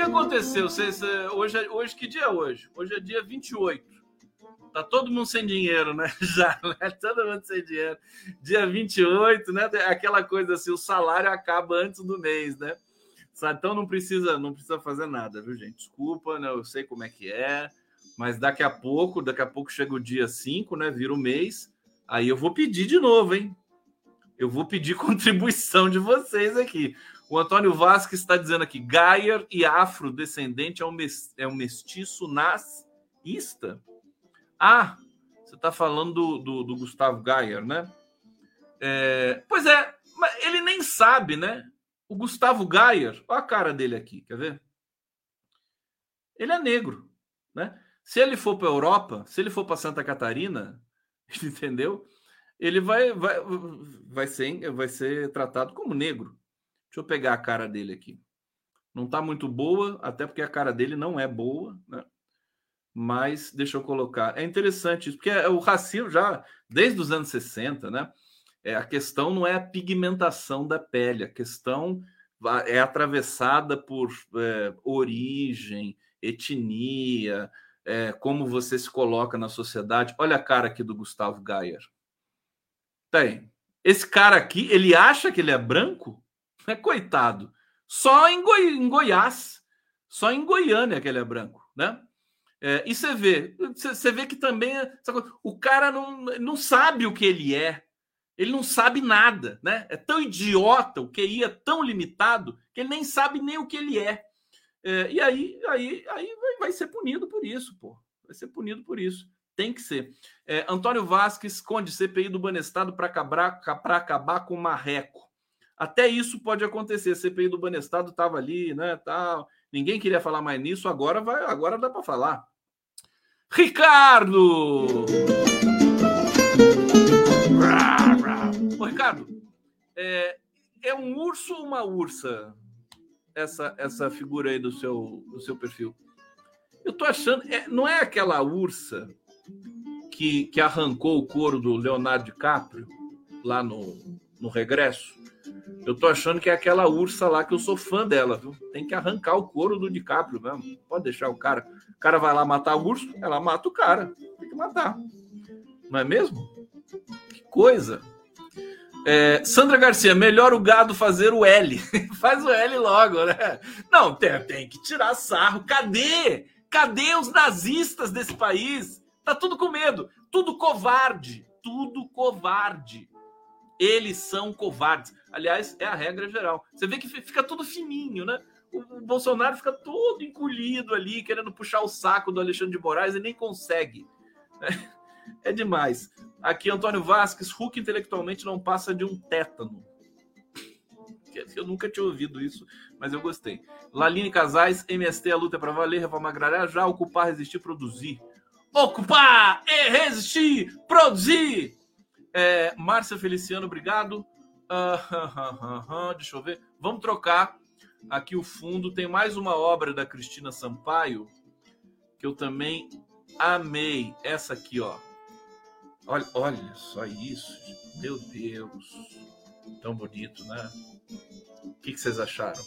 que aconteceu? Vocês, hoje, é, hoje, que dia é hoje? Hoje é dia 28. Tá todo mundo sem dinheiro, né? Já, né? Todo mundo sem dinheiro. Dia 28, né? Aquela coisa assim, o salário acaba antes do mês, né? Então não precisa, não precisa fazer nada, viu, gente? Desculpa, né? Eu sei como é que é, mas daqui a pouco, daqui a pouco chega o dia 5, né? Vira o mês. Aí eu vou pedir de novo, hein? Eu vou pedir contribuição de vocês aqui. O Antônio Vasques está dizendo aqui: Gayer e afrodescendente é um, é um mestiço nazista? Ah, você está falando do, do, do, Gustavo Gayer, né? É, pois é, mas ele nem sabe, né? O Gustavo Gayer, olha a cara dele aqui, quer ver? Ele é negro, né? Se ele for para a Europa, se ele for para Santa Catarina, entendeu? Ele vai, vai, vai, ser, vai ser tratado como negro. Deixa eu pegar a cara dele aqui. Não está muito boa, até porque a cara dele não é boa, né? Mas deixa eu colocar. É interessante isso, porque o racismo já, desde os anos 60, né? É, a questão não é a pigmentação da pele, a questão é atravessada por é, origem, etnia, é, como você se coloca na sociedade. Olha a cara aqui do Gustavo Gayer. Tem. Esse cara aqui, ele acha que ele é branco? É coitado. Só em, Goi em Goiás, só em Goiânia que ele é branco, né? É, e você vê, você vê que também o cara não, não sabe o que ele é. Ele não sabe nada, né? É tão idiota, o QI é tão limitado que ele nem sabe nem o que ele é. é e aí, aí, aí vai ser punido por isso, pô. Vai ser punido por isso. Tem que ser. É, Antônio Vasques, Conde, CPI do Banestado para acabar, acabar com o marreco. Até isso pode acontecer. A CPI do Banestado estava ali, né? Tal. Ninguém queria falar mais nisso, agora vai, agora dá para falar. Ricardo! Ô, Ricardo, é, é um urso ou uma ursa? Essa, essa figura aí do seu, do seu perfil. Eu tô achando. É, não é aquela ursa que, que arrancou o couro do Leonardo DiCaprio lá no, no regresso? Eu tô achando que é aquela ursa lá que eu sou fã dela, viu? Tem que arrancar o couro do DiCaprio mesmo. Pode deixar o cara. O cara vai lá matar o urso, ela mata o cara. Tem que matar. Não é mesmo? Que coisa. É, Sandra Garcia, melhor o gado fazer o L. Faz o L logo, né? Não, tem, tem que tirar sarro. Cadê? Cadê os nazistas desse país? Tá tudo com medo. Tudo covarde. Tudo covarde. Eles são covardes. Aliás, é a regra geral. Você vê que fica tudo fininho, né? O Bolsonaro fica todo encolhido ali, querendo puxar o saco do Alexandre de Moraes e nem consegue. É demais. Aqui, Antônio Vasques, Hulk intelectualmente não passa de um tétano. Eu nunca tinha ouvido isso, mas eu gostei. Laline Casais, MST, a luta é para valer, reforma agrária já, ocupar, resistir, produzir. Ocupar e resistir, produzir! É, Márcia Feliciano, obrigado. Deixa eu ver. Vamos trocar aqui o fundo. Tem mais uma obra da Cristina Sampaio que eu também amei. Essa aqui, ó. Olha, olha só isso. Meu Deus. Tão bonito, né? O que, que vocês acharam?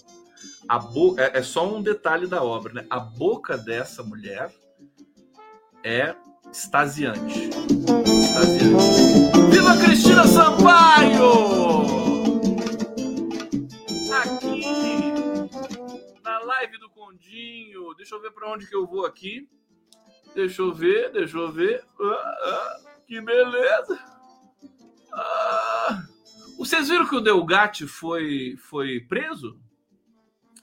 A bo... É, é só um detalhe da obra, né? A boca dessa mulher é extasiante. Viva Cristina Sampaio! Aqui na live do Condinho. Deixa eu ver para onde que eu vou aqui. Deixa eu ver, deixa eu ver. Ah, ah, que beleza! Ah. Vocês viram que o Delgatti foi, foi preso?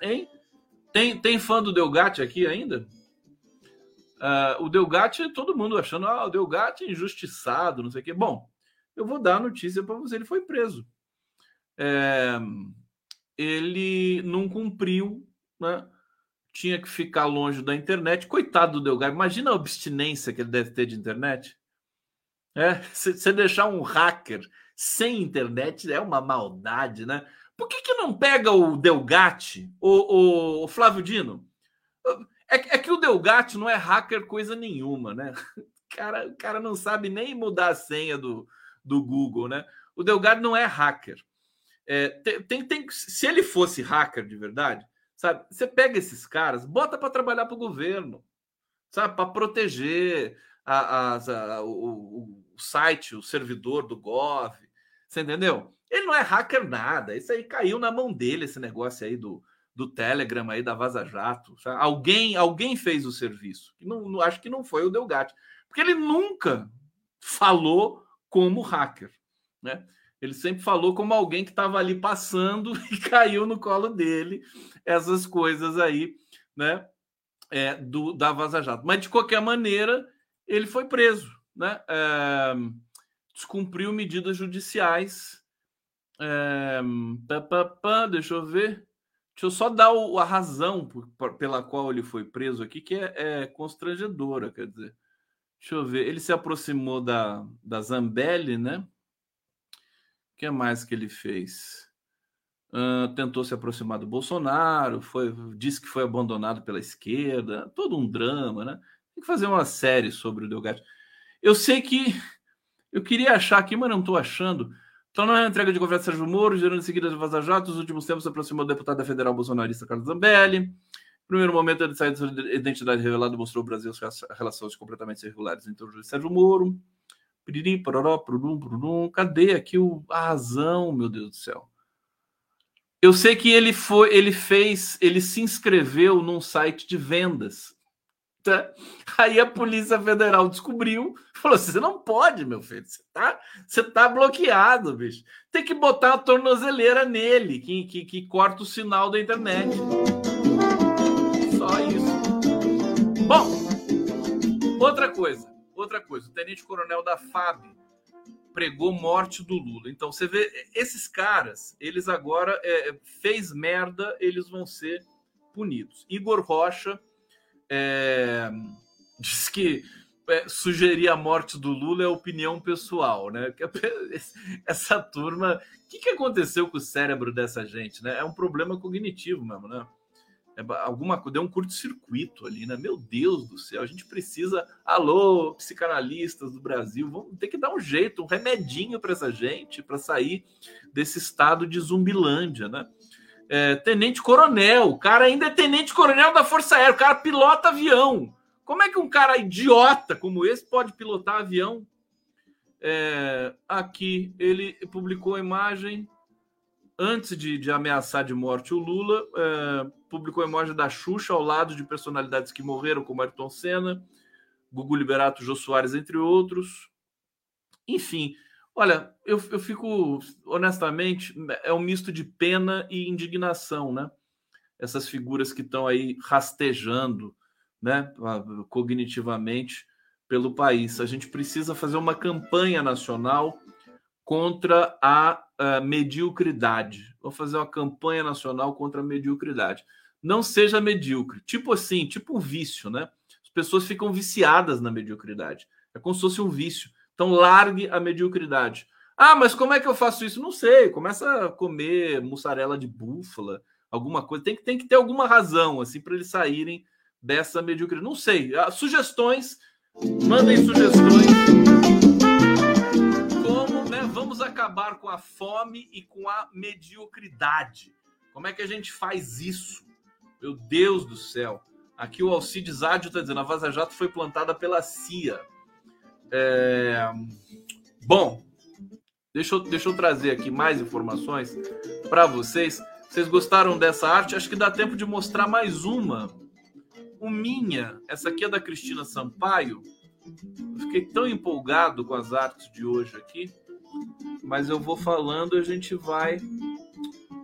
Hein? Tem, tem fã do Delgatti aqui ainda? Uh, o Delgatti, todo mundo achando, ah, o Delgatti é injustiçado, não sei o quê. Bom, eu vou dar a notícia para você, ele foi preso. É, ele não cumpriu, né? Tinha que ficar longe da internet. Coitado do Delgatti, imagina a abstinência que ele deve ter de internet. É, você deixar um hacker sem internet é uma maldade, né? Por que, que não pega o Delgatti, o, o, o Flávio Dino? É, é, que o Delgatti não é hacker coisa nenhuma, né? O cara, o cara não sabe nem mudar a senha do, do Google, né? O Delgatti não é hacker. É, tem, tem, se ele fosse hacker de verdade, sabe? Você pega esses caras, bota para trabalhar para o governo, sabe? Para proteger a, a, a, o, o, site, o servidor do Gov, você entendeu? Ele não é hacker nada. Isso aí caiu na mão dele, esse negócio aí do, do Telegram aí da Vaza Jato. Sabe? Alguém, alguém fez o serviço. Não, não, acho que não foi o Delgatti, porque ele nunca falou como hacker, né? Ele sempre falou como alguém que estava ali passando e caiu no colo dele essas coisas aí, né? É, do, da Vaza Jato. Mas de qualquer maneira, ele foi preso, né? É, descumpriu medidas judiciais. É, pá, pá, pá, deixa eu ver. Deixa eu só dar o, a razão por, pela qual ele foi preso aqui, que é, é, constrangedora, quer dizer. Deixa eu ver. Ele se aproximou da, da Zambelli, né? O que mais que ele fez? Uh, tentou se aproximar do Bolsonaro, foi, disse que foi abandonado pela esquerda, todo um drama, né? Tem que fazer uma série sobre o Delgado. Eu sei que eu queria achar aqui, mas não estou achando. Então, na entrega de governo Sérgio Moro, gerando em seguida de Vaza Jato, nos últimos tempos se aproximou do deputado federal bolsonarista Carlos Zambelli. Primeiro momento, ele saiu de sua identidade revelada mostrou o Brasil relações completamente irregulares entre o juiz Sérgio Moro. Piriri, pororó, purum. Cadê aqui o, a razão, meu Deus do céu? Eu sei que ele foi, ele fez, ele se inscreveu num site de vendas. Tá? Aí a Polícia Federal descobriu, falou: assim, você não pode, meu filho, você tá, você tá bloqueado, bicho. Tem que botar a tornozeleira nele, que, que, que corta o sinal da internet. Outra coisa, outra coisa, o Tenente Coronel da FAB pregou morte do Lula. Então você vê, esses caras, eles agora é, fez merda, eles vão ser punidos. Igor Rocha é, diz que é, sugerir a morte do Lula é opinião pessoal, né? Essa turma, o que, que aconteceu com o cérebro dessa gente, né? É um problema cognitivo mesmo, né? É alguma deu um curto-circuito ali, né? Meu Deus do céu, a gente precisa, alô, psicanalistas do Brasil, vamos ter que dar um jeito, um remedinho para essa gente, para sair desse estado de zumbilândia, né? é, tenente coronel. O cara ainda é tenente coronel da Força Aérea. O cara pilota avião. Como é que um cara idiota como esse pode pilotar avião? É, aqui ele publicou a imagem antes de, de, ameaçar de morte o Lula, é, publicou imagem da Xuxa ao lado de personalidades que morreram, como Ayrton Senna, Gugu Liberato, Jô Soares, entre outros. Enfim, Olha, eu, eu fico, honestamente, é um misto de pena e indignação, né? Essas figuras que estão aí rastejando, né, cognitivamente pelo país. A gente precisa fazer uma campanha nacional contra a, a mediocridade. Vou fazer uma campanha nacional contra a mediocridade. Não seja medíocre. Tipo assim, tipo um vício, né? As pessoas ficam viciadas na mediocridade. É como se fosse um vício. Então, largue a mediocridade. Ah, mas como é que eu faço isso? Não sei. Começa a comer mussarela de búfala, alguma coisa. Tem que, tem que ter alguma razão, assim, para eles saírem dessa mediocridade. Não sei. Ah, sugestões. Mandem sugestões. Acabar com a fome e com a mediocridade? Como é que a gente faz isso? Meu Deus do céu. Aqui o Alcides Ádio está dizendo: a Vaza Jato foi plantada pela CIA. É... Bom, deixa eu, deixa eu trazer aqui mais informações para vocês. Vocês gostaram dessa arte? Acho que dá tempo de mostrar mais uma. O Minha, essa aqui é da Cristina Sampaio. Fiquei tão empolgado com as artes de hoje aqui, mas eu vou falando a gente vai.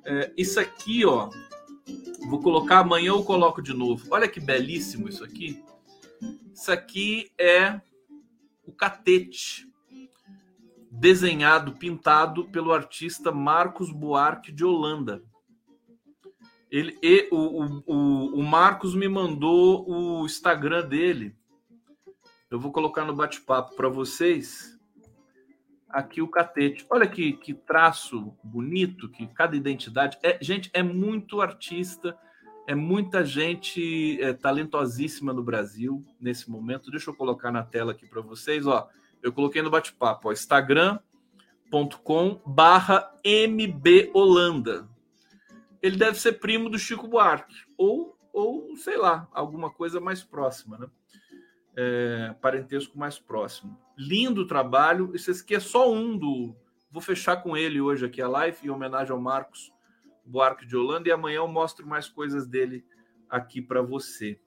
É, isso aqui, ó. Vou colocar amanhã, eu coloco de novo. Olha que belíssimo isso aqui. Isso aqui é o Catete, desenhado, pintado pelo artista Marcos Buarque de Holanda. Ele, e, o, o, o Marcos me mandou o Instagram dele. Eu vou colocar no bate-papo para vocês. Aqui o catete. Olha que, que traço bonito, que cada identidade. É, gente, é muito artista é muita gente é, talentosíssima no Brasil nesse momento. Deixa eu colocar na tela aqui para vocês. Ó, eu coloquei no bate-papo, instagram.com barra mbholanda. Ele deve ser primo do Chico Buarque, ou, ou sei lá, alguma coisa mais próxima, né? É, parentesco mais próximo. Lindo trabalho. Esse aqui é só um do. Vou fechar com ele hoje aqui a live, em homenagem ao Marcos Buarque de Holanda e amanhã eu mostro mais coisas dele aqui para você,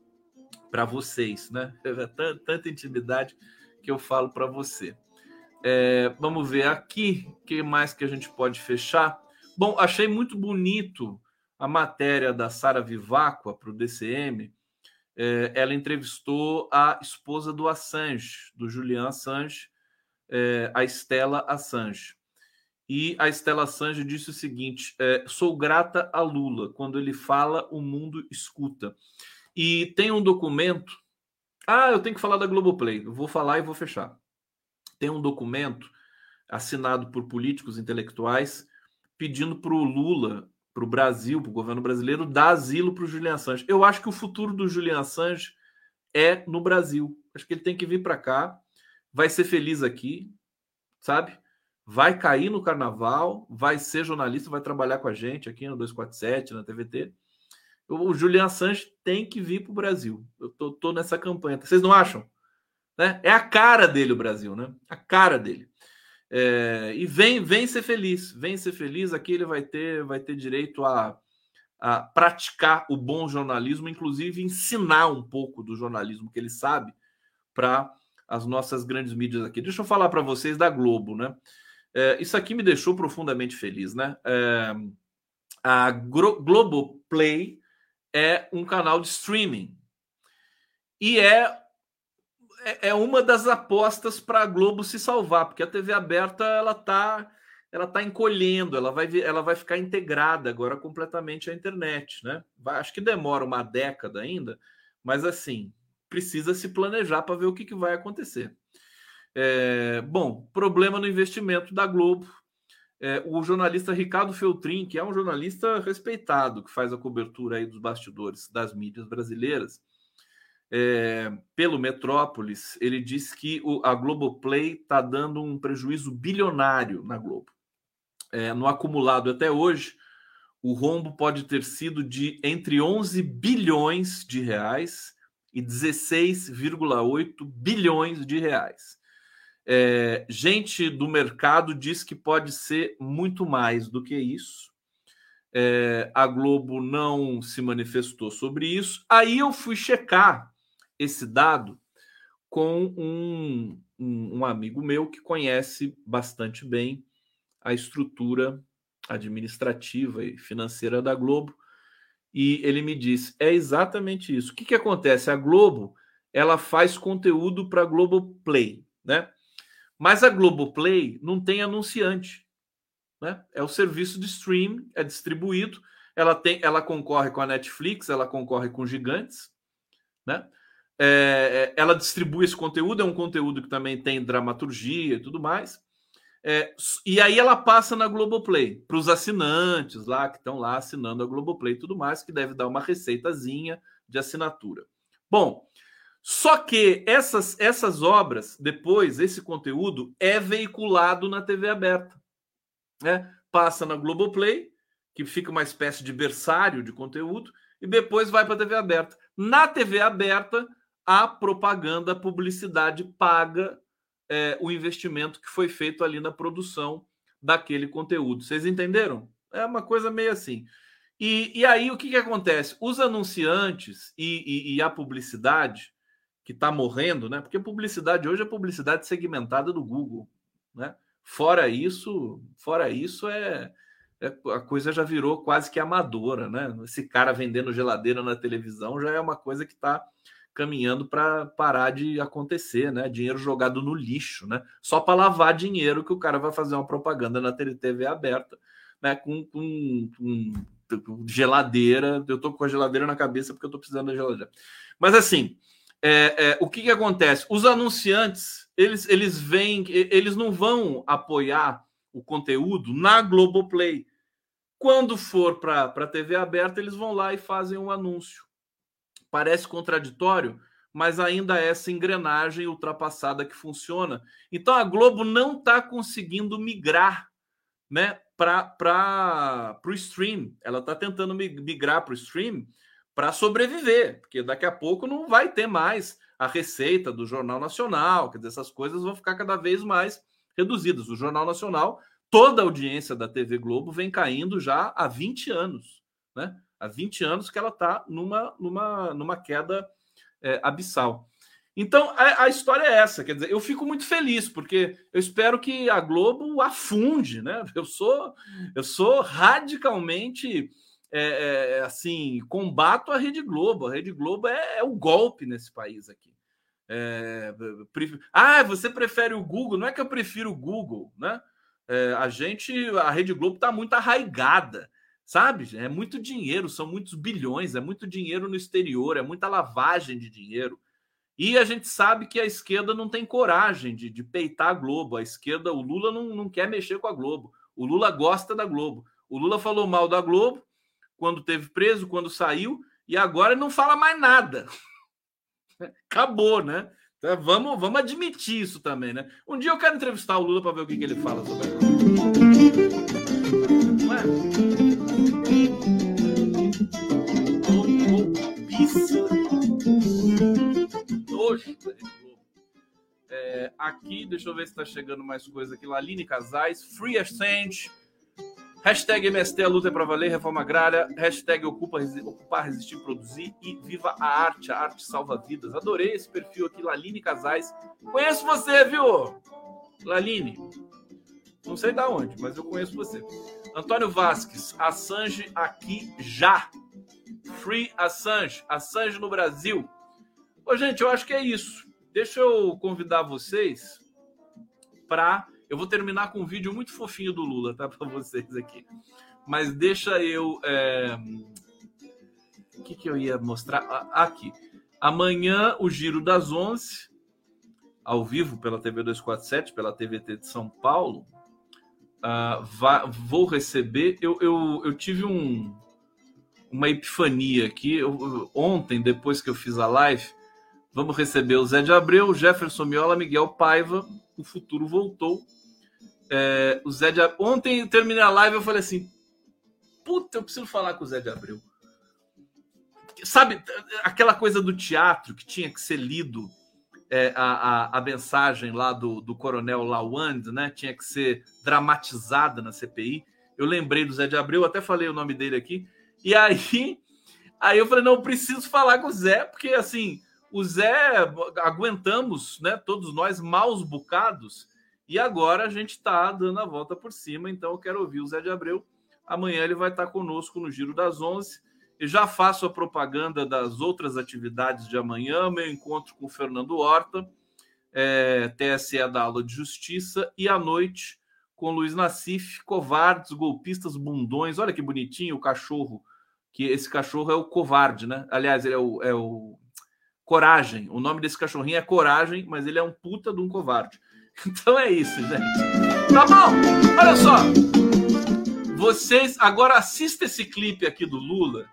para vocês, né? É tanta intimidade que eu falo para você. É, vamos ver aqui o que mais que a gente pode fechar. Bom, achei muito bonito a matéria da Sara Vivacqua para o DCM. É, ela entrevistou a esposa do Assange, do Julian Assange, é, a Estela Assange. E a Estela Sange disse o seguinte: é, sou grata a Lula. Quando ele fala, o mundo escuta. E tem um documento. Ah, eu tenho que falar da Globoplay. Eu vou falar e vou fechar. Tem um documento assinado por políticos intelectuais pedindo para o Lula, para o Brasil, para o governo brasileiro, dar asilo para o Julian Assange. Eu acho que o futuro do Julian Assange é no Brasil. Acho que ele tem que vir para cá, vai ser feliz aqui, sabe? Vai cair no carnaval, vai ser jornalista, vai trabalhar com a gente aqui no 247, na TVT. O Julian Assange tem que vir para o Brasil. Eu tô, tô, nessa campanha. Vocês não acham? Né? É a cara dele o Brasil, né? A cara dele. É, e vem, vem ser feliz, vem ser feliz. Aqui ele vai ter, vai ter direito a, a praticar o bom jornalismo, inclusive ensinar um pouco do jornalismo que ele sabe para as nossas grandes mídias aqui. Deixa eu falar para vocês da Globo, né? É, isso aqui me deixou profundamente feliz, né? É, a Globo Play é um canal de streaming e é é, é uma das apostas para a Globo se salvar, porque a TV aberta ela tá ela tá encolhendo, ela vai ela vai ficar integrada agora completamente à internet, né? Vai, acho que demora uma década ainda, mas assim precisa se planejar para ver o que, que vai acontecer. É, bom, problema no investimento da Globo. É, o jornalista Ricardo Feltrin, que é um jornalista respeitado, que faz a cobertura aí dos bastidores das mídias brasileiras, é, pelo Metrópolis, ele diz que o, a Globoplay está dando um prejuízo bilionário na Globo. É, no acumulado até hoje, o rombo pode ter sido de entre 11 bilhões de reais e 16,8 bilhões de reais. É, gente do mercado diz que pode ser muito mais do que isso. É, a Globo não se manifestou sobre isso. Aí eu fui checar esse dado com um, um, um amigo meu que conhece bastante bem a estrutura administrativa e financeira da Globo e ele me disse é exatamente isso. O que, que acontece? A Globo ela faz conteúdo para Globo Play, né? Mas a Globo Play não tem anunciante, né? É o serviço de stream, é distribuído. Ela tem, ela concorre com a Netflix, ela concorre com gigantes, né? É, ela distribui esse conteúdo, é um conteúdo que também tem dramaturgia e tudo mais. É, e aí ela passa na Globoplay, para os assinantes lá que estão lá assinando a Globoplay e tudo mais, que deve dar uma receitazinha de assinatura. Bom, só que essas, essas obras, depois, esse conteúdo é veiculado na TV aberta. Né? Passa na Globoplay, que fica uma espécie de berçário de conteúdo, e depois vai para a TV aberta. Na TV aberta, a propaganda, a publicidade paga é, o investimento que foi feito ali na produção daquele conteúdo. Vocês entenderam? É uma coisa meio assim. E, e aí o que, que acontece? Os anunciantes e, e, e a publicidade que está morrendo, né? Porque publicidade hoje é publicidade segmentada do Google, né? Fora isso, fora isso é, é, a coisa já virou quase que amadora, né? Esse cara vendendo geladeira na televisão já é uma coisa que está caminhando para parar de acontecer, né? Dinheiro jogado no lixo, né? Só para lavar dinheiro que o cara vai fazer uma propaganda na TV aberta, né? Com, com, com geladeira. Eu tô com a geladeira na cabeça porque eu tô precisando da geladeira. Mas assim, é, é, o que, que acontece? Os anunciantes, eles, eles vêm, eles não vão apoiar o conteúdo na Globoplay. Quando for para a TV aberta, eles vão lá e fazem um anúncio. Parece contraditório, mas ainda é essa engrenagem ultrapassada que funciona. Então a Globo não está conseguindo migrar né, para o stream. Ela está tentando migrar para o stream para sobreviver, porque daqui a pouco não vai ter mais a receita do Jornal Nacional, quer dizer, essas coisas vão ficar cada vez mais reduzidas. O Jornal Nacional, toda a audiência da TV Globo vem caindo já há 20 anos, né? Há 20 anos que ela está numa, numa, numa queda é, abissal. Então a, a, história é essa, quer dizer, eu fico muito feliz porque eu espero que a Globo afunde, né? Eu sou eu sou radicalmente é, é, assim combato a Rede Globo. A Rede Globo é, é o golpe nesse país aqui. É, ah, você prefere o Google? Não é que eu prefiro o Google, né? É, a gente, a Rede Globo está muito arraigada, sabe? É muito dinheiro, são muitos bilhões, é muito dinheiro no exterior, é muita lavagem de dinheiro. E a gente sabe que a esquerda não tem coragem de, de peitar a Globo. A esquerda, o Lula não, não quer mexer com a Globo. O Lula gosta da Globo. O Lula falou mal da Globo quando teve preso, quando saiu, e agora não fala mais nada. Acabou, né? Então, vamos, vamos admitir isso também, né? Um dia eu quero entrevistar o Lula para ver o que, que ele fala sobre a Globo. Nojo é, aqui, deixa eu ver se está chegando mais coisa aqui. Laline Casais, Free Exchange, hashtag MST, a luta é para valer, reforma agrária, hashtag ocupa, ocupar, resistir, produzir e viva a arte, a arte salva vidas. Adorei esse perfil aqui, Laline Casais. Conheço você, viu? Laline, não sei da onde, mas eu conheço você. Antônio Vasques, Assange aqui já. Free Assange, Assange no Brasil. Ô, gente, eu acho que é isso. Deixa eu convidar vocês para. Eu vou terminar com um vídeo muito fofinho do Lula, tá? Para vocês aqui. Mas deixa eu. É... O que, que eu ia mostrar? Ah, aqui. Amanhã, o Giro das 11, ao vivo pela TV 247, pela TVT de São Paulo. Uh, vou receber. Eu, eu, eu tive um, uma epifania aqui. Eu, ontem, depois que eu fiz a live, Vamos receber o Zé de Abreu, Jefferson Miola, Miguel Paiva. O futuro voltou. É, o Zé de Ontem terminei a live eu falei assim: puta, eu preciso falar com o Zé de Abreu. Sabe, aquela coisa do teatro que tinha que ser lido é, a, a, a, mensagem lá do, do coronel Lawand, né? Tinha que ser dramatizada na CPI. Eu lembrei do Zé de Abreu, até falei o nome dele aqui. E aí, aí eu falei: não, eu preciso falar com o Zé, porque assim o Zé, aguentamos, né? Todos nós, maus bocados, e agora a gente está dando a volta por cima. Então eu quero ouvir o Zé de Abreu. Amanhã ele vai estar conosco no Giro das Onze. E já faço a propaganda das outras atividades de amanhã, meu encontro com o Fernando Horta, é, TSE da aula de justiça, e à noite com Luiz Nassif, covardes, golpistas, bundões. Olha que bonitinho o cachorro, que esse cachorro é o covarde, né? Aliás, ele é o, é o Coragem. O nome desse cachorrinho é Coragem, mas ele é um puta de um covarde. Então é isso, gente. Tá bom? Olha só. Vocês agora assista esse clipe aqui do Lula,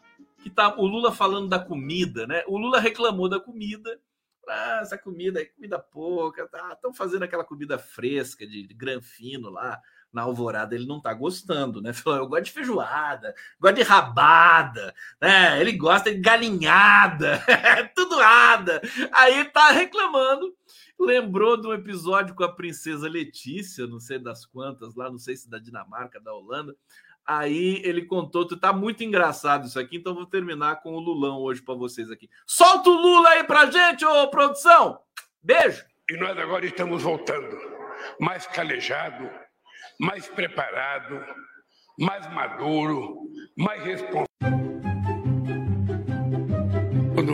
que tá o Lula falando da comida, né? O Lula reclamou da comida. Ah, essa comida é comida pouca, tá? Estão fazendo aquela comida fresca de, de granfino lá na alvorada ele não tá gostando, né? Falou, eu gosto de feijoada, gosto de rabada, né? Ele gosta de galinhada, tudo ada. Aí tá reclamando. Lembrou de um episódio com a princesa Letícia, não sei das quantas, lá, não sei se da Dinamarca, da Holanda. Aí ele contou, tá muito engraçado isso aqui, então vou terminar com o Lulão hoje para vocês aqui. Solta o Lula aí pra gente, ô produção! Beijo! E nós agora estamos voltando, mais calejado, mais preparado, mais maduro, mais responsável.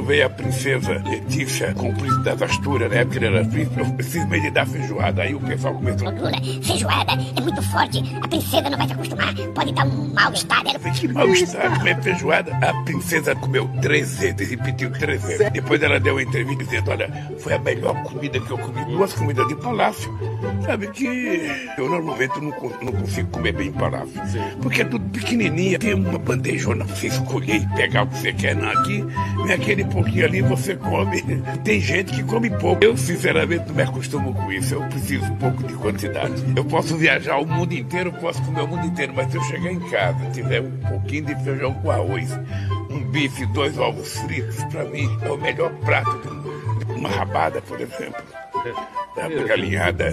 Veio a princesa Letícia com o príncipe das Asturas, na época ele era príncipe, eu precisei de dar feijoada. Aí o pessoal começou. Lula, feijoada é muito forte, a princesa não vai se acostumar, pode dar um mal-estar. Ela... Que mal-estar comer feijoada? A princesa comeu três vezes, repetiu três vezes. Depois ela deu uma entrevista dizendo: Olha, foi a melhor comida que eu comi, duas comidas de palácio. Sabe que eu normalmente não, não consigo comer bem em palácio, porque é tudo pequenininha, tem uma bandejona pra você escolher e pegar o que você quer. Não, aqui vem aquele pouquinho ali você come. Tem gente que come pouco. Eu, sinceramente, não me acostumo com isso. Eu preciso um pouco de quantidade. Eu posso viajar o mundo inteiro, posso comer o mundo inteiro, mas se eu chegar em casa, tiver um pouquinho de feijão com arroz, um bife, dois ovos fritos, para mim é o melhor prato do mundo. Uma rabada, por exemplo. Sabe, galinhada,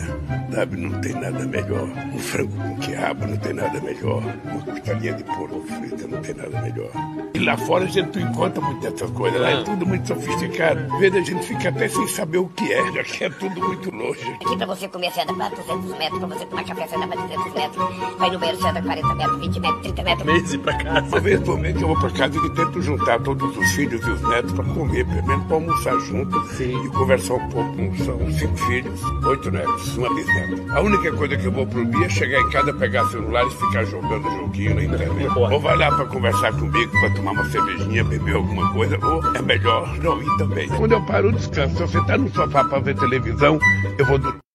sabe, não tem nada melhor. Um frango com quiabo não tem nada melhor. Uma costelinha de porco frita não tem nada melhor. E lá fora a gente não encontra muitas dessas coisas. Lá é tudo muito sofisticado. Às vezes a gente fica até sem saber o que é, já que é tudo muito longe. Aqui pra você comer, você anda pra 200 metros. Pra você tomar café, você anda pra 200 metros. Vai no banheiro, você anda 40 metros, 20 metros, 30 metros. Mês ir pra casa. Uma vez por mês eu vou pra casa e tento juntar todos os filhos e os netos pra comer, pelo menos pra almoçar junto Sim. e conversar um pouco. São cinco filhos, oito netos, uma bisneta. A única coisa que eu vou proibir é chegar em casa, pegar celular e ficar jogando joguinho na internet. Ou vai lá pra conversar comigo, pra tomar uma cervejinha, beber alguma coisa, ou é melhor não ir também. Quando eu paro, descanso. Se você tá no sofá pra ver televisão, eu vou dormir.